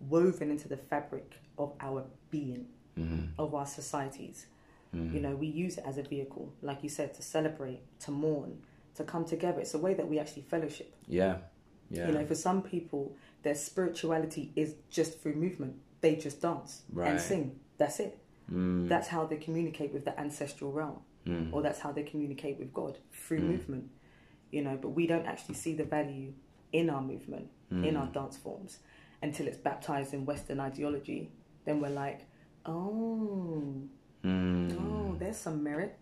woven into the fabric of our being, hmm of our societies. Mm. You know, we use it as a vehicle, like you said, to celebrate, to mourn, to come together. It's a way that we actually fellowship. Yeah, yeah, You know, for some people, their spirituality is just through movement. They just dance Right. and sing. That's it. Mm, That's how they communicate with the ancestral realm, mm, or that's how they communicate with God through Mm. movement. You know, but we don't actually see the value in our movement, in mm. our dance forms, until it's baptized in Western ideology. Then we're like, oh, mm. oh, there's some merit.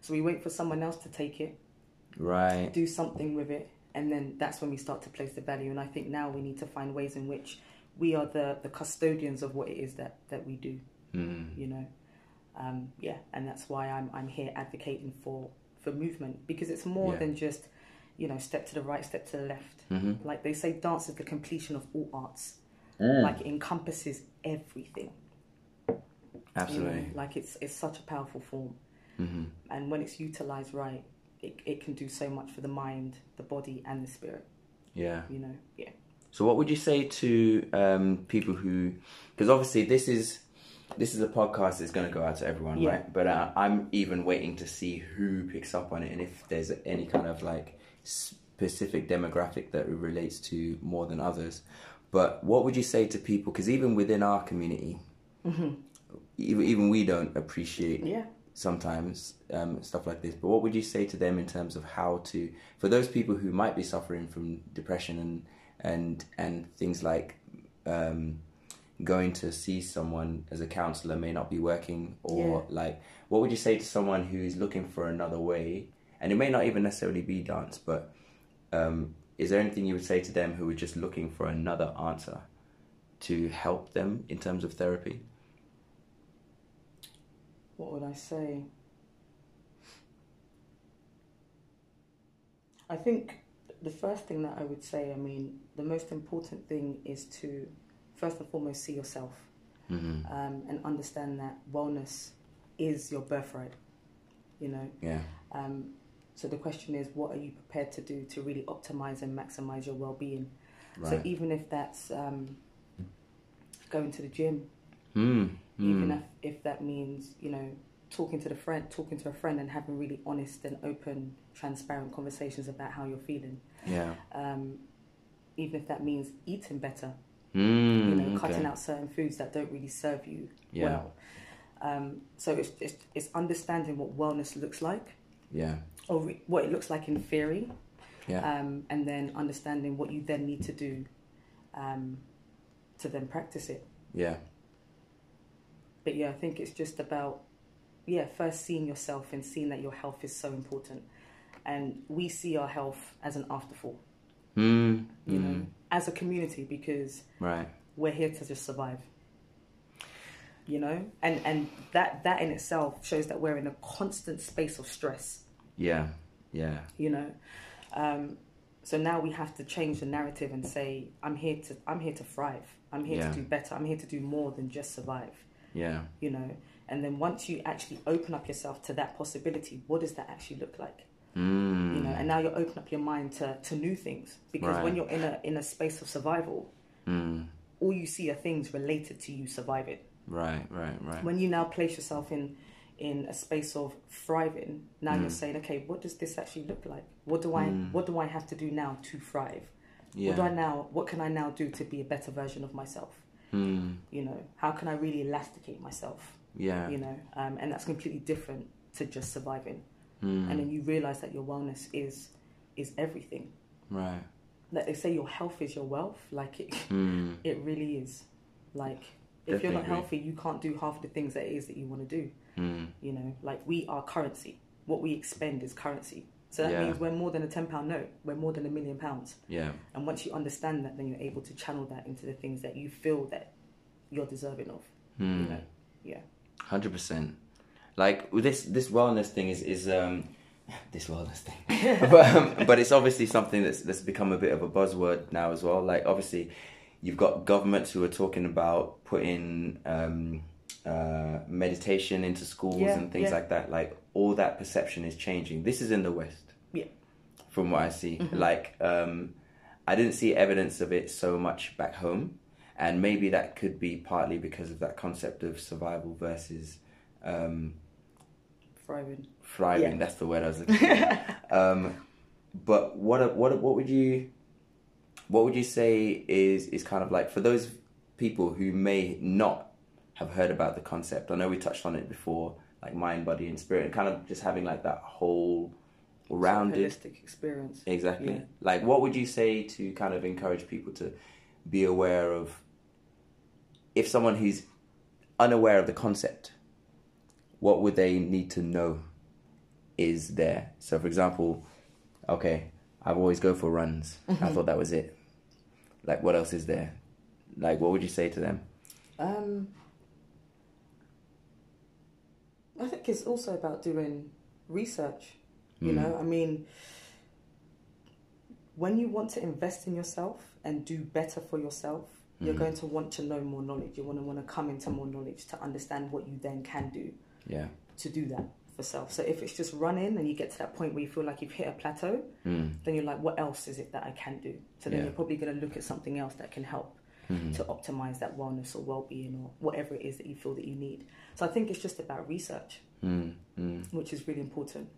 So we wait for someone else to take it, right. do something with it, and then that's when we start to place the value. And I think now we need to find ways in which we are the, the custodians of what it is that, that we do, Mm. you know. Um, yeah, and that's why I'm I'm here advocating for for movement because it's more Yeah. than just, you know, step to the right, step to the left. hmm Like they say, dance is the completion of all arts. Mm. Like it encompasses everything. you know? Absolutely. Like it's it's such a powerful form. hmm and when it's utilized right it, it can do so much for the mind the body and the spirit Yeah. you know yeah So, what would you say to um, people who? Because obviously, this is this is a podcast that's going to go out to everyone, Yeah. right? But uh, I'm even waiting to see who picks up on it and if there's any kind of like specific demographic that it relates to more than others. But what would you say to people? Because even within our community, even even we don't appreciate yeah sometimes um, stuff like this. But what would you say to them in terms of how to, for those people who might be suffering from depression and and and things like um, going to see someone as a counselor may not be working, or like, what would you say to someone who's looking for another way? And it may not even necessarily be dance, but um, is there anything you would say to them who are just looking for another answer to help them in terms of therapy? what would i say i think the first thing that i would say i mean the most important thing is to first and foremost see yourself hmm um, and understand that wellness is your birthright you know Yeah. Um, so the question is, what are you prepared to do to really optimize and maximize your well-being? So even if that's um, going to the gym, Mm, even mm. if, if that means you know talking to the friend, talking to a friend, and having really honest and open, transparent conversations about how you're feeling. Yeah. Um, even if that means eating better, Mm, you know, okay. cutting out certain foods that don't really serve you Yeah. well. Um, so it's, it's it's understanding what wellness looks like. Yeah. Or what it looks like in theory, Yeah. um, and then understanding what you then need to do um, to then practice it. Yeah. But yeah, I think it's just about yeah, first seeing yourself and seeing that your health is so important, and we see our health as an afterthought, Mm, you mm, know, as a community because Right. we're here to just survive. You know, and and that that in itself shows that we're in a constant space of stress. Yeah. Yeah. you know um, so now we have to change the narrative and say i'm here to i'm here to thrive i'm here Yeah. to do better i'm here to do more than just survive Yeah. you know and then once you actually open up yourself to that possibility what does that actually look like Mm. you know and now you open up your mind to, to new things because when you're in a in a space of survival Mm. all you see are things related to you surviving Right. Right. Right. when you now place yourself in in a space of thriving now Mm. you're saying okay what does this actually look like what do i Mm. what do i have to do now to thrive What do I now? What can I now do to be a better version of myself? Mm. You know, how can I really elasticate myself? Yeah. You know, um, and that's completely different to just surviving. Mm. And then you realize that your wellness is is everything. Right. Like they say, your health is your wealth. Like it, Mm. it really is. Like if you're not healthy, you can't do half the things that it is that you want to do. Mm. You know, like we are currency. What we expend is currency. So that Yeah. means we're more than a ten pound note. We're more than a million pounds. Yeah. And once you understand that, then you're able to channel that into the things that you feel that you're deserving of. You Mm. know, yeah. Hundred percent. Like this this wellness thing is is um this wellness thing, but, um, but it's obviously something that's that's become a bit of a buzzword now as well. Like obviously, you've got governments who are talking about putting um, uh, meditation into schools Yeah, and things yeah. like that. Like all that perception is changing. This is in the West. Yeah. From what I see, Mhm. like um, I didn't see evidence of it so much back home, and maybe that could be partly because of that concept of survival versus um, Thriving. thriving. Yeah. That's the word I was looking for. um, but what what what would you what would you say is is kind of like for those people who may not have heard about the concept? I know we touched on it before, like mind, body, and spirit, and kind of just having like that whole rounded holistic experience. Exactly. Yeah. Like, what would you say to kind of encourage people to be aware of if someone who's unaware of the concept, what would they need to know is there? So, for example, okay, I've always go for runs. I thought that was it. Like, what else is there? Like, what would you say to them? Um, I think it's also about doing research. You Mm. know, I mean, when you want to invest in yourself and do better for yourself, you're Mhm. going to want to know more knowledge. You want to want to come into more knowledge to understand what you then can do Yeah. to do that for self. So if it's just running and you get to that point where you feel like you've hit a plateau, Mm. then you're like, what else is it that I can do? So then Yeah. you're probably going to look at something else that can help Mhm. to optimize that wellness or well-being or whatever it is that you feel that you need. So I think it's just about research, Mm. Mm. which is really important,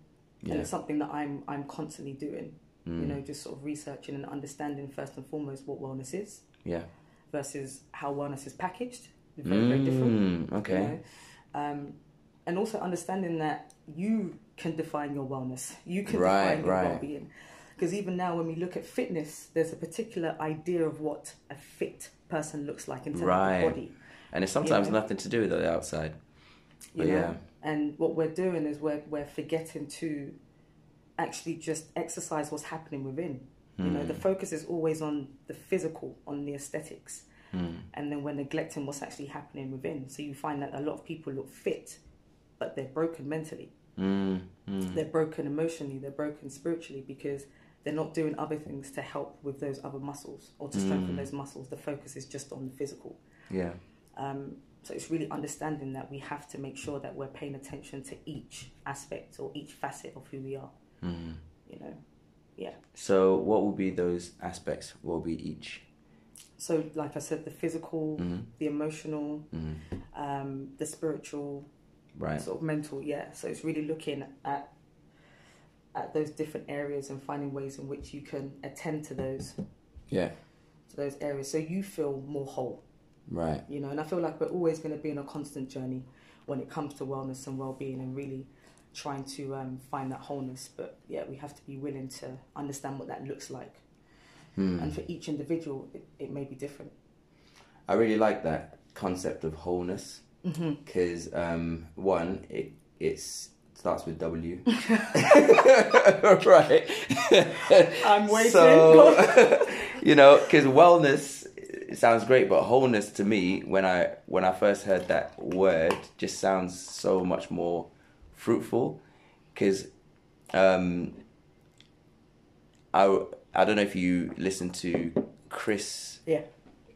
and it's something that I'm I'm constantly doing. Mm. You know, just sort of researching and understanding first and foremost what wellness is Yeah. versus how wellness is packaged. Very very different. Mm. Okay. You know? um, and also understanding that you can define your wellness, you can Right, define your right. well-being. Because even now, when we look at fitness, there's a particular idea of what a fit person looks like in terms Right. of the body. And it's sometimes know? nothing to do with the outside. You know? yeah. And what we're doing is we're we're forgetting to actually just exercise what's happening within. You know, the focus is always on the physical, on the aesthetics, Mm. and then we're neglecting what's actually happening within. So you find that a lot of people look fit, but they're broken mentally. Mm. They're broken emotionally, they're broken spiritually because they're not doing other things to help with those other muscles or to strengthen Mm. those muscles. The focus is just on the physical. Yeah. Um, so it's really understanding that we have to make sure that we're paying attention to each aspect or each facet of who we are. Mm. You know, yeah. So, what will be those aspects? What will be each? So, like I said, the physical, Mm. the emotional, Mm. um, the spiritual, Right. sort of mental. Yeah. So it's really looking at at those different areas and finding ways in which you can attend to those Yeah. to those areas so you feel more whole. Right. you know and i feel like we're always going to be in a constant journey when it comes to wellness and well-being and really trying to um, find that wholeness but yeah we have to be willing to understand what that looks like Mm. and for each individual it, it may be different I really like that concept of wholeness mm-hmm. because um, one, it it's starts with W. right. I'm waiting. So, you know, because wellness sounds great, but wholeness to me, when I when I first heard that word, just sounds so much more fruitful. Because um, I I don't know if you listened to Chris yeah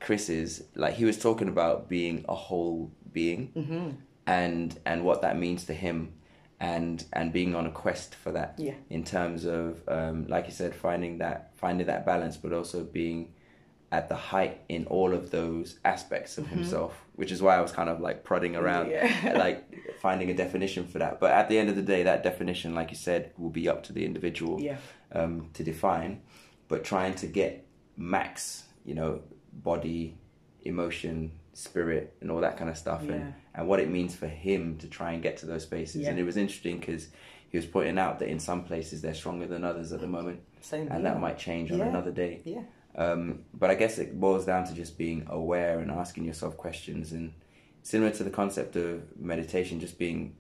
Chris's like he was talking about being a whole being mm-hmm. and and what that means to him and and being on a quest for that yeah in terms of um, like you said finding that finding that balance but also being at the height in all of those aspects of Mhm. himself which is why I was kind of like prodding around yeah. like finding a definition for that but at the end of the day that definition like you said will be up to the individual yeah um, to define, but trying to get max, you know, body, emotion, spirit, and all that kind of stuff, Yeah. and and what it means for him to try and get to those spaces. Yeah. And it was interesting because he was pointing out that in some places they're stronger than others at the moment, Same. and that might change on Yeah. another day. Yeah. Um, but I guess it boils down to just being aware and asking yourself questions, and similar to the concept of meditation, just being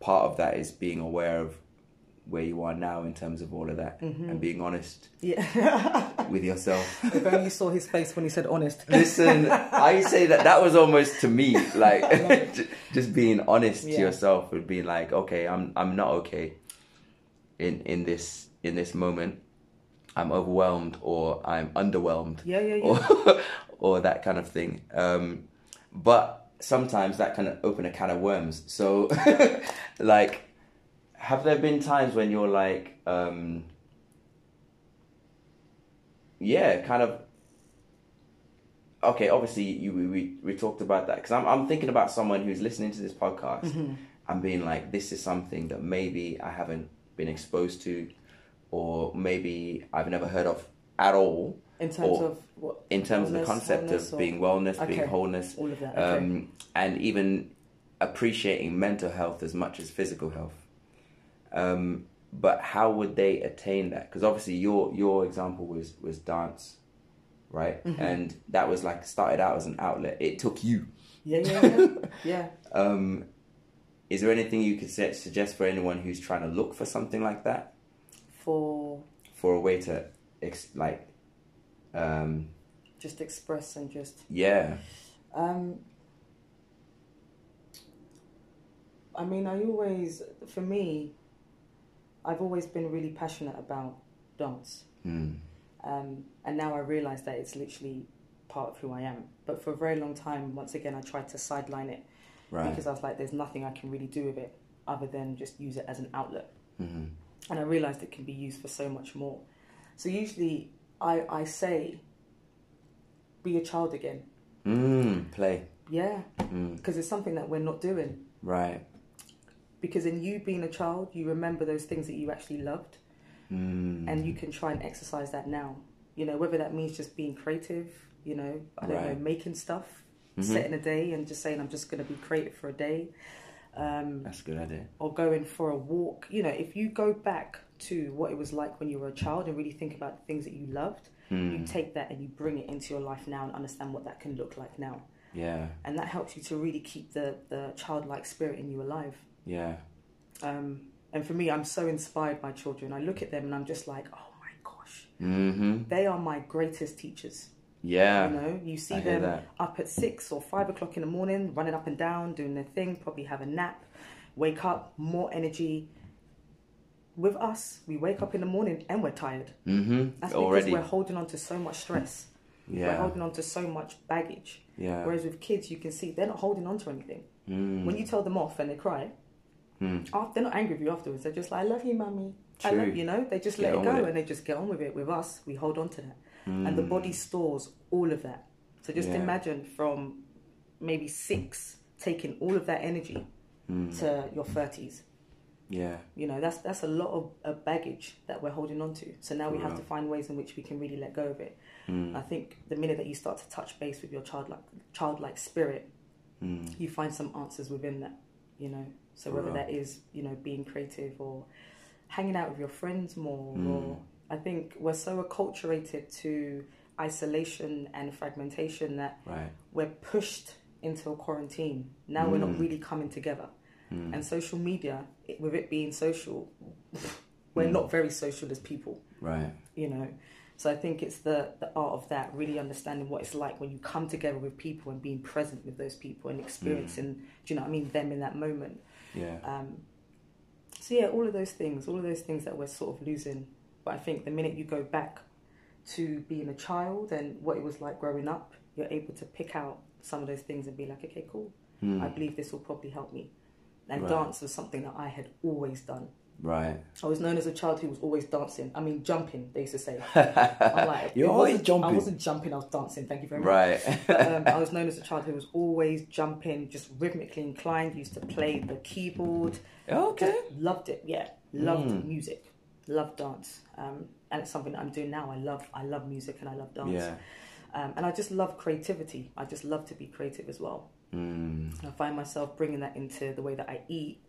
part of that is being aware of where you are now in terms of all of that, Mm-hmm. and being honest Yeah. with yourself. if only you saw his face when he said honest. Listen, I say that that was almost to me like just being honest to yourself and being like, okay, I'm I'm not okay in in this in this moment. I'm overwhelmed or I'm underwhelmed Yeah, yeah, yeah. or or that kind of thing. Um, but sometimes that can open a can of worms. So, like, have there been times when you're like, um, yeah, kind of. Okay, obviously you we we, we talked about that because I'm I'm thinking about someone who's listening to this podcast Mm-hmm. and being like, this is something that maybe I haven't been exposed to, or maybe I've never heard of at all In terms Or- of what? in terms of the concept of or- being wellness, being wholeness, All of that. Okay. um, and even appreciating mental health as much as physical health. Um, but how would they attain that? Because obviously your your example was was dance, right? Mm-hmm. And that was like started out as an outlet. It took you. yeah, yeah, yeah. Um, is there anything you could su- suggest for anyone who's trying to look for something like that, For for a way to ex- like, um, just express and just yeah, Um, I mean, I always, for me, I've always been really passionate about dance. mm, Um, and now I realize that it's literally part of who I am. But for a very long time, once again, I tried to sideline it right, because I was like, there's nothing I can really do with it other than just use it as an outlet. hmm And I realized it can be used for so much more. So usually I, I say, be a child again. mm, play, Yeah, mm, because it's something that we're not doing. right. Because in you being a child you remember those things that you actually loved Mm. and you can try and exercise that now you know whether that means just being creative you know i don't know making stuff Mhm. setting a day and just saying i'm just going to be creative for a day um, That's a good idea. or going for a walk you know if you go back to what it was like when you were a child and really think about the things that you loved you Mm. take that and you bring it into your life now and understand what that can look like now Yeah, and that helps you to really keep the the childlike spirit in you alive yeah, um, and for me, I'm so inspired by children. I look at them and I'm just like, oh my gosh, mm-hmm. they are my greatest teachers. Yeah, You know, you see I them up at six or five o'clock in the morning, running up and down, doing their thing, probably have a nap, wake up, more energy. With us, we wake up in the morning and we're tired. mm-hmm. That's because Already, we're holding on to so much stress. We're yeah, holding on to so much baggage. yeah. Whereas with kids, you can see they're not holding on to anything. Mm. When you tell them off and they cry, Mm. Oh, they're not angry with you afterwards. They're just like, I love you, mummy. I love you know. They just Get let it go it. and they just get on with it. With us, we hold on to that, Mm. and the body stores all of that. So just Yeah. imagine from maybe six taking all of that energy Mm. to your thirties. Yeah, You know, that's that's a lot of, of baggage that we're holding on to. So now we have to find ways in which we can really let go of it. Mm. I think the minute that you start to touch base with your childlike childlike spirit, Mm. you find some answers within that, you know. So whether that is, you know, being creative or hanging out with your friends more, Mm. or I think we're so acculturated to isolation and fragmentation that right. we're pushed into a quarantine. Now we're not Mm. really coming together. Mm. And social media, it, with it being social, we're Mm. not very social as people Right. you know so i think it's the the art of that really understanding what it's like when you come together with people and being present with those people and experiencing do you know what i mean them in that moment Yeah. um so yeah all of those things all of those things that we're sort of losing but i think the minute you go back to being a child and what it was like growing up you're able to pick out some of those things and be like okay cool Mm. i believe this will probably help me and Right. dance was something that i had always done Right. I was known as a child who was always dancing. I mean, jumping. They used to say. I'm like, You're always jumping. I wasn't jumping. I was dancing. Thank you very much. Right. But, um, I was known as a child who was always jumping, just rhythmically inclined. Used to play the keyboard. okay. Just loved it. Yeah, loved Mm. music. love dance, um, and it's something that I'm doing now. I love I love music and I love dance, Yeah. um, and I just love creativity. I just love to be creative as well. Mm. I find myself bringing that into the way that I eat,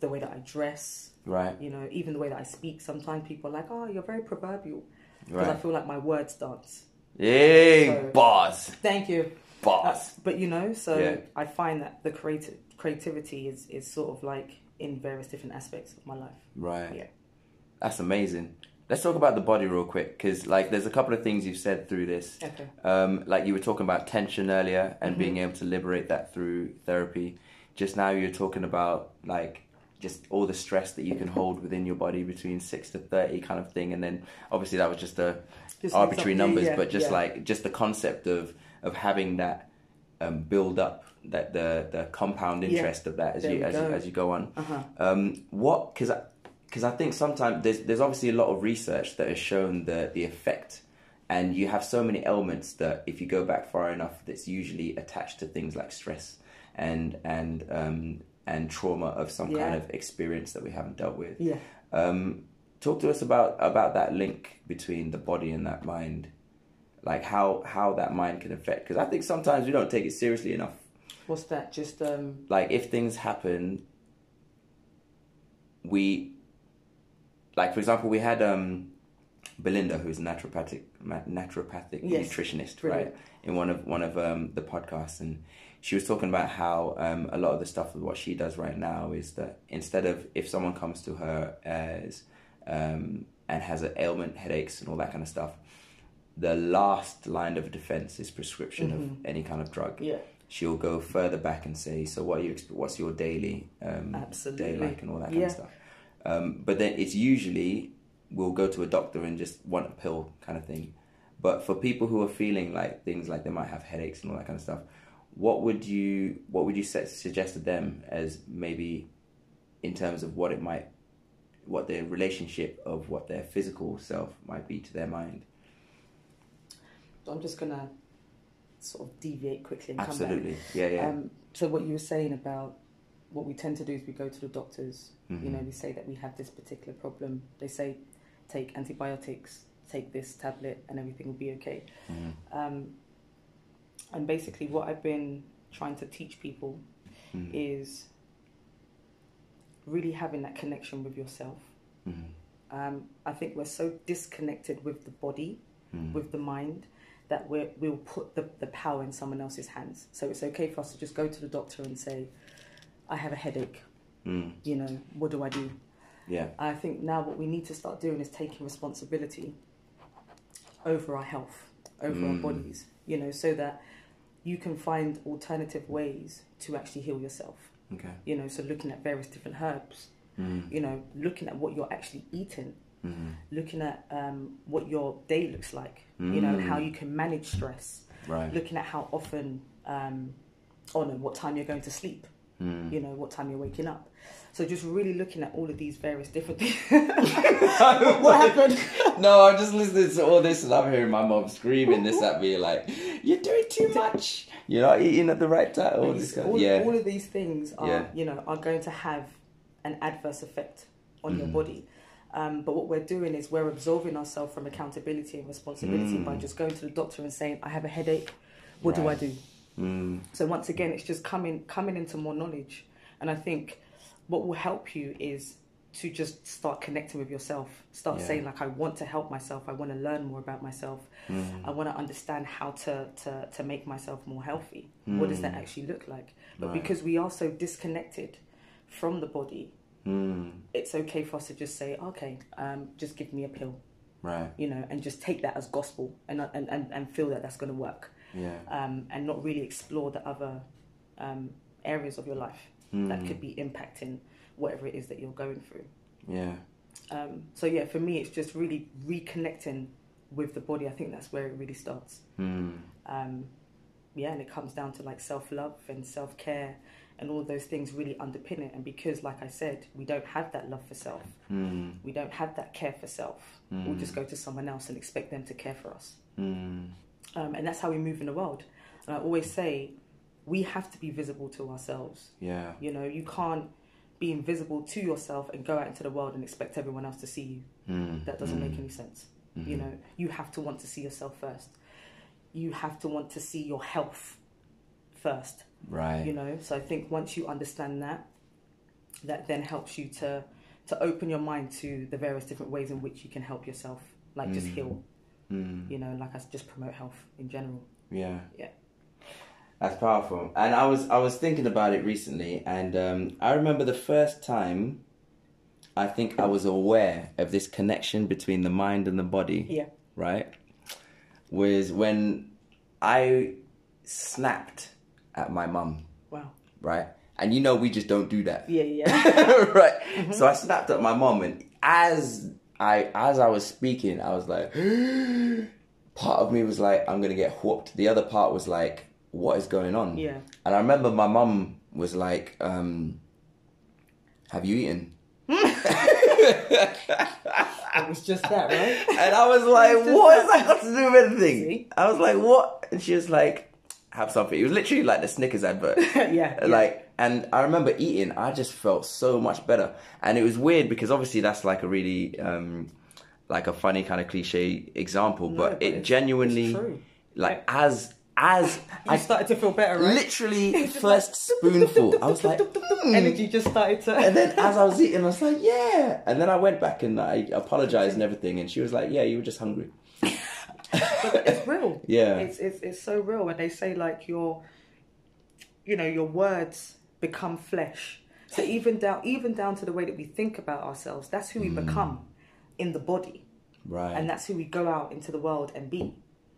the way that I dress, Right. you know, even the way that I speak. Sometimes people are like, "Oh, you're very proverbial," because I feel like my words dance. Yay, So- boss, Thank you. boss. But you know, so Yeah. I find that the creative creativity is is sort of like in various different aspects of my life. Right. Yeah. That's amazing. Let's talk about the body real quick, because like there's a couple of things you've said through this. Okay. Um, like you were talking about tension earlier and Mhm. being able to liberate that through therapy. Just now you're talking about like just all the stress that you can hold within your body between six to thirty kind of thing, and then obviously that was just a Just arbitrary numbers, yeah, but just yeah. like just the concept of of having that um, build up, that the the compound Yeah. interest of that as you as you, go. as you go on. Uh-huh. Um, what? Because because I think sometimes there's there's obviously a lot of research that has shown the the effect, and you have so many elements that if you go back far enough, that's usually attached to things like stress and and um, and trauma of some kind of experience that we haven't dealt with. Yeah. Um, talk to us about about that link between the body and that mind, like how how that mind can affect. Because I think sometimes we don't take it seriously enough. What's that? Just um. Like if things happen, we like for example we had um Belinda who's a naturopathic naturopathic Yes. nutritionist Brilliant. right in one of one of um the podcasts and she was talking about how um a lot of the stuff with what she does right now is that instead of if someone comes to her as um and has an ailment headaches and all that kind of stuff the last line of defense is prescription Mhm. of any kind of drug Yeah. she'll go further back and say, "So what are you? What's your daily um, day like and all that kind Yeah. of stuff?" Um, but then it's usually we'll go to a doctor and just want a pill kind of thing. But for people who are feeling like things like they might have headaches and all that kind of stuff, what would you what would you set, suggest to them as maybe in terms of what it might what their relationship of what their physical self might be to their mind? So I'm just gonna sort of deviate quickly and come back. Absolutely, yeah, yeah. Um, so what you were saying about what we tend to do is we go to the doctors. Mhm. You know, we say that we have this particular problem. They say take antibiotics, take this tablet, and everything will be okay. Mhm. Um, and basically, what I've been trying to teach people Mhm. is really having that connection with yourself. Mhm. Um, I think we're so disconnected with the body, Mhm. with the mind, that we're, we'll put the, the power in someone else's hands. So it's okay for us to just go to the doctor and say, I have a headache, Mm. you know, what do I do? Yeah. I think now what we need to start doing is taking responsibility over our health, over our Mm. bodies, you know, so that you can find alternative ways to actually heal yourself. Okay. You know, so looking at various different herbs, Mm. you know, looking at what you're actually eating, Mhm. looking at um, what your day looks like, you know, how Mm. you can manage stress, Right. looking at how often, um, no, what time you're going to sleep, Mm. you know, what time you're waking up. So just really looking at all of these various different things. what happened? no, I'm just listening to all this and I'm hearing my mom screaming this at me like, "You're doing too much. You're not eating at the right time." All this all, of, yeah. all of these things are, Yeah. you know, are going to have an adverse effect on your Mhm. body. Um, but what we're doing is we're absolving ourselves from accountability and responsibility by Mm. just going to the doctor and saying, "I have a headache. What do I do?" Mm. So once again, it's just coming coming into more knowledge, and I think what will help you is to just start connecting with yourself. Start Yeah. saying like, "I want to help myself. I want to learn more about myself. Mm. I want to understand how to to to make myself more healthy. What does that Mm. actually look like?" But Right. because we are so disconnected from the body, Mm. it's okay for us to just say, "Okay, um, just give me a pill," Right. you know, and just take that as gospel and and and, and feel that that's going to work Yeah. um, and not really explore the other um, areas of your life that Mm. could be impacting whatever it is that you're going through. Yeah. Um, so yeah, for me, it's just really reconnecting with the body. I think that's where it really starts. Mm. Um, yeah, and it comes down to like self love and self care and all those things really underpin it. And because, like I said, we don't have that love for self, Mm. we don't have that care for self. We'll Mm. just go to someone else and expect them to care for us. Mm. Um, and that's how we move in the world. And I always say, we have to be visible to ourselves. Yeah. You know, you can't be invisible to yourself and go out into the world and expect everyone else to see you. Mm, That doesn't mm, make any sense. You mhm. know, you have to want to see yourself first. You have to want to see your health first. Right. You know, so I think once you understand that, that then helps you to to open your mind to the various different ways in which you can help yourself, like just Mm. heal. Mm, You know, like I just promote health in general. yeah. Yeah. That's powerful. And I was I was thinking about it recently, and um, I remember the first time. I think I was aware of this connection between the mind and the body. Yeah. Right. Was when I snapped at my mum. Wow. Right. And you know we just don't do that. Yeah, yeah. right. Mm-hmm. So I snapped at my mom, and as I as I was speaking, I was like, part of me was like, I'm gonna get whooped. The other part was like, what is going on? Yeah. And I remember my mum was like, um, have you eaten? It was just that, right? And I was like, just what has that. that got to do with anything? See? I was like, what? And she was like, have something. It was literally like the Snickers advert. yeah, yeah. And i remember eating i just felt so much better and it was weird because obviously that's like a really um like a funny kind of cliche example No, but, but it genuinely like as as you i started to feel better, right? literally first spoonful i was like "Mm." energy just started to. and then as i was eating i was like yeah and then i went back and i apologized and everything and she was like yeah you were just hungry but it's real. Yeah. It's it's it's so real when they say like your you know, your words become flesh. So even down even down to the way that we think about ourselves, that's who we become in the body. right And that's who we go out into the world and be.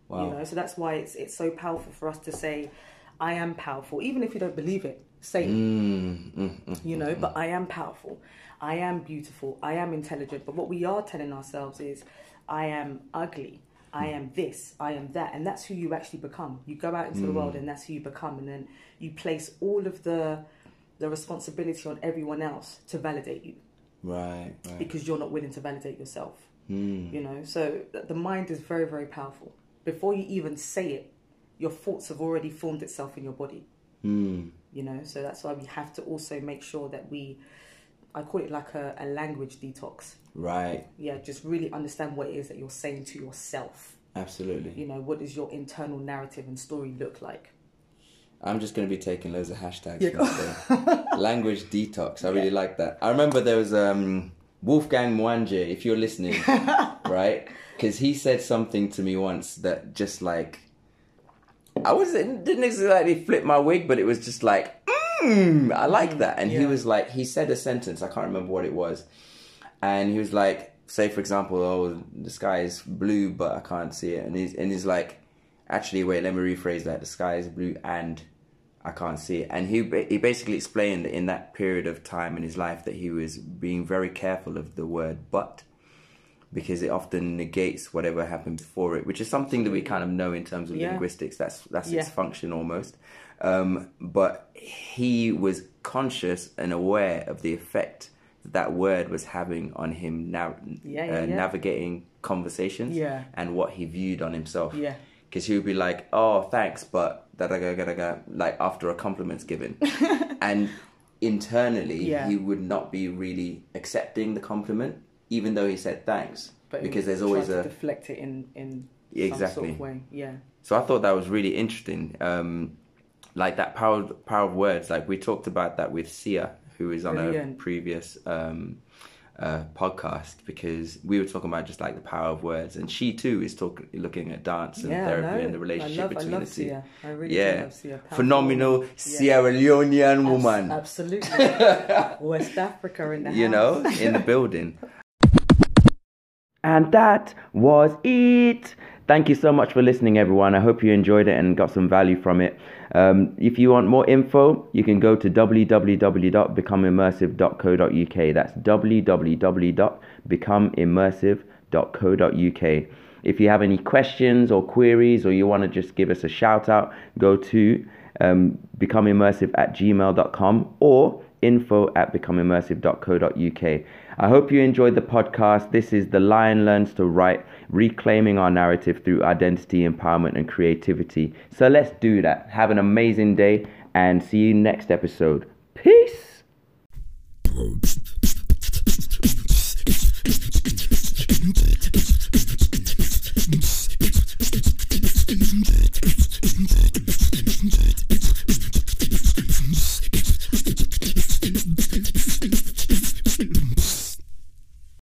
Wow. You know, so that's why it's it's so powerful for us to say, I am powerful, even if you don't believe it. Say it mm, mm, mm. you know but i am powerful i am beautiful i am intelligent but what we are telling ourselves is i am ugly i am this i am that and that's who you actually become. You go out into the world and that's who you become and then you place all of the the responsibility on everyone else to validate you. Right right. Because you're not willing to validate yourself mm. you know? So the mind is very very powerful. Before you even say it your thoughts have already formed itself in your body. Mm. you know? So that's why we have to also make sure that we i call it like a, a language detox right yeah just really understand what it is that you're saying to yourself absolutely you know what does your internal narrative and story look like I'm just going to be taking loads of hashtags. Yeah. Language detox. I really like that. I remember there was um, Wolfgang Mwanje, if you're listening, right? Because he said something to me once that just like, I was it didn't exactly flip my wig, but it was just like, mm, I like that. And he was like, he said a sentence, I can't remember what it was. And he was like, say for example, oh, the sky is blue, but I can't see it. And he's, and he's like, actually, wait, let me rephrase that. The sky is blue and I can't see it. And he he basically explained that in that period of time in his life that he was being very careful of the word but because it often negates whatever happened before it, which is something that we kind of know in terms of Yeah. linguistics. That's that's Yeah. its function almost. Um, but he was conscious and aware of the effect that that word was having on him now Yeah, yeah, uh, yeah. navigating conversations and what he viewed on himself. Yeah. Because he would be like, "Oh, thanks," but da da da da da like after a compliment's given, and internally he would not be really accepting the compliment, even though he said thanks, but because there's always to a. deflect it in in some Exactly. sort of way. Yeah. So I thought that was really interesting, um, like that power power of words. Like we talked about that with Sia, who is on a previous um, uh, podcast, because we were talking about just like the power of words, and she too is talking, looking at dance and yeah therapy and the relationship love, between I love the two. Sia. I really Yeah. do love Sia. Phenomenal woman. Sierra Leonean woman, absolutely West Africa in the you know, in the building. And that was it. Thank you so much for listening, everyone. I hope you enjoyed it and got some value from it. Um, if you want more info, you can go to www.becomeimmersive.co.uk. That's www.becomeimmersive.co.uk. If you have any questions or queries, or you want to just give us a shout out, go to um, becomeimmersive at gmail.com or info at becomeimmersive.co.uk. I hope you enjoyed the podcast. This is The Lion Learns to Write, reclaiming our narrative through identity, empowerment, and creativity. So let's do that. Have an amazing day and see you next episode. Peace.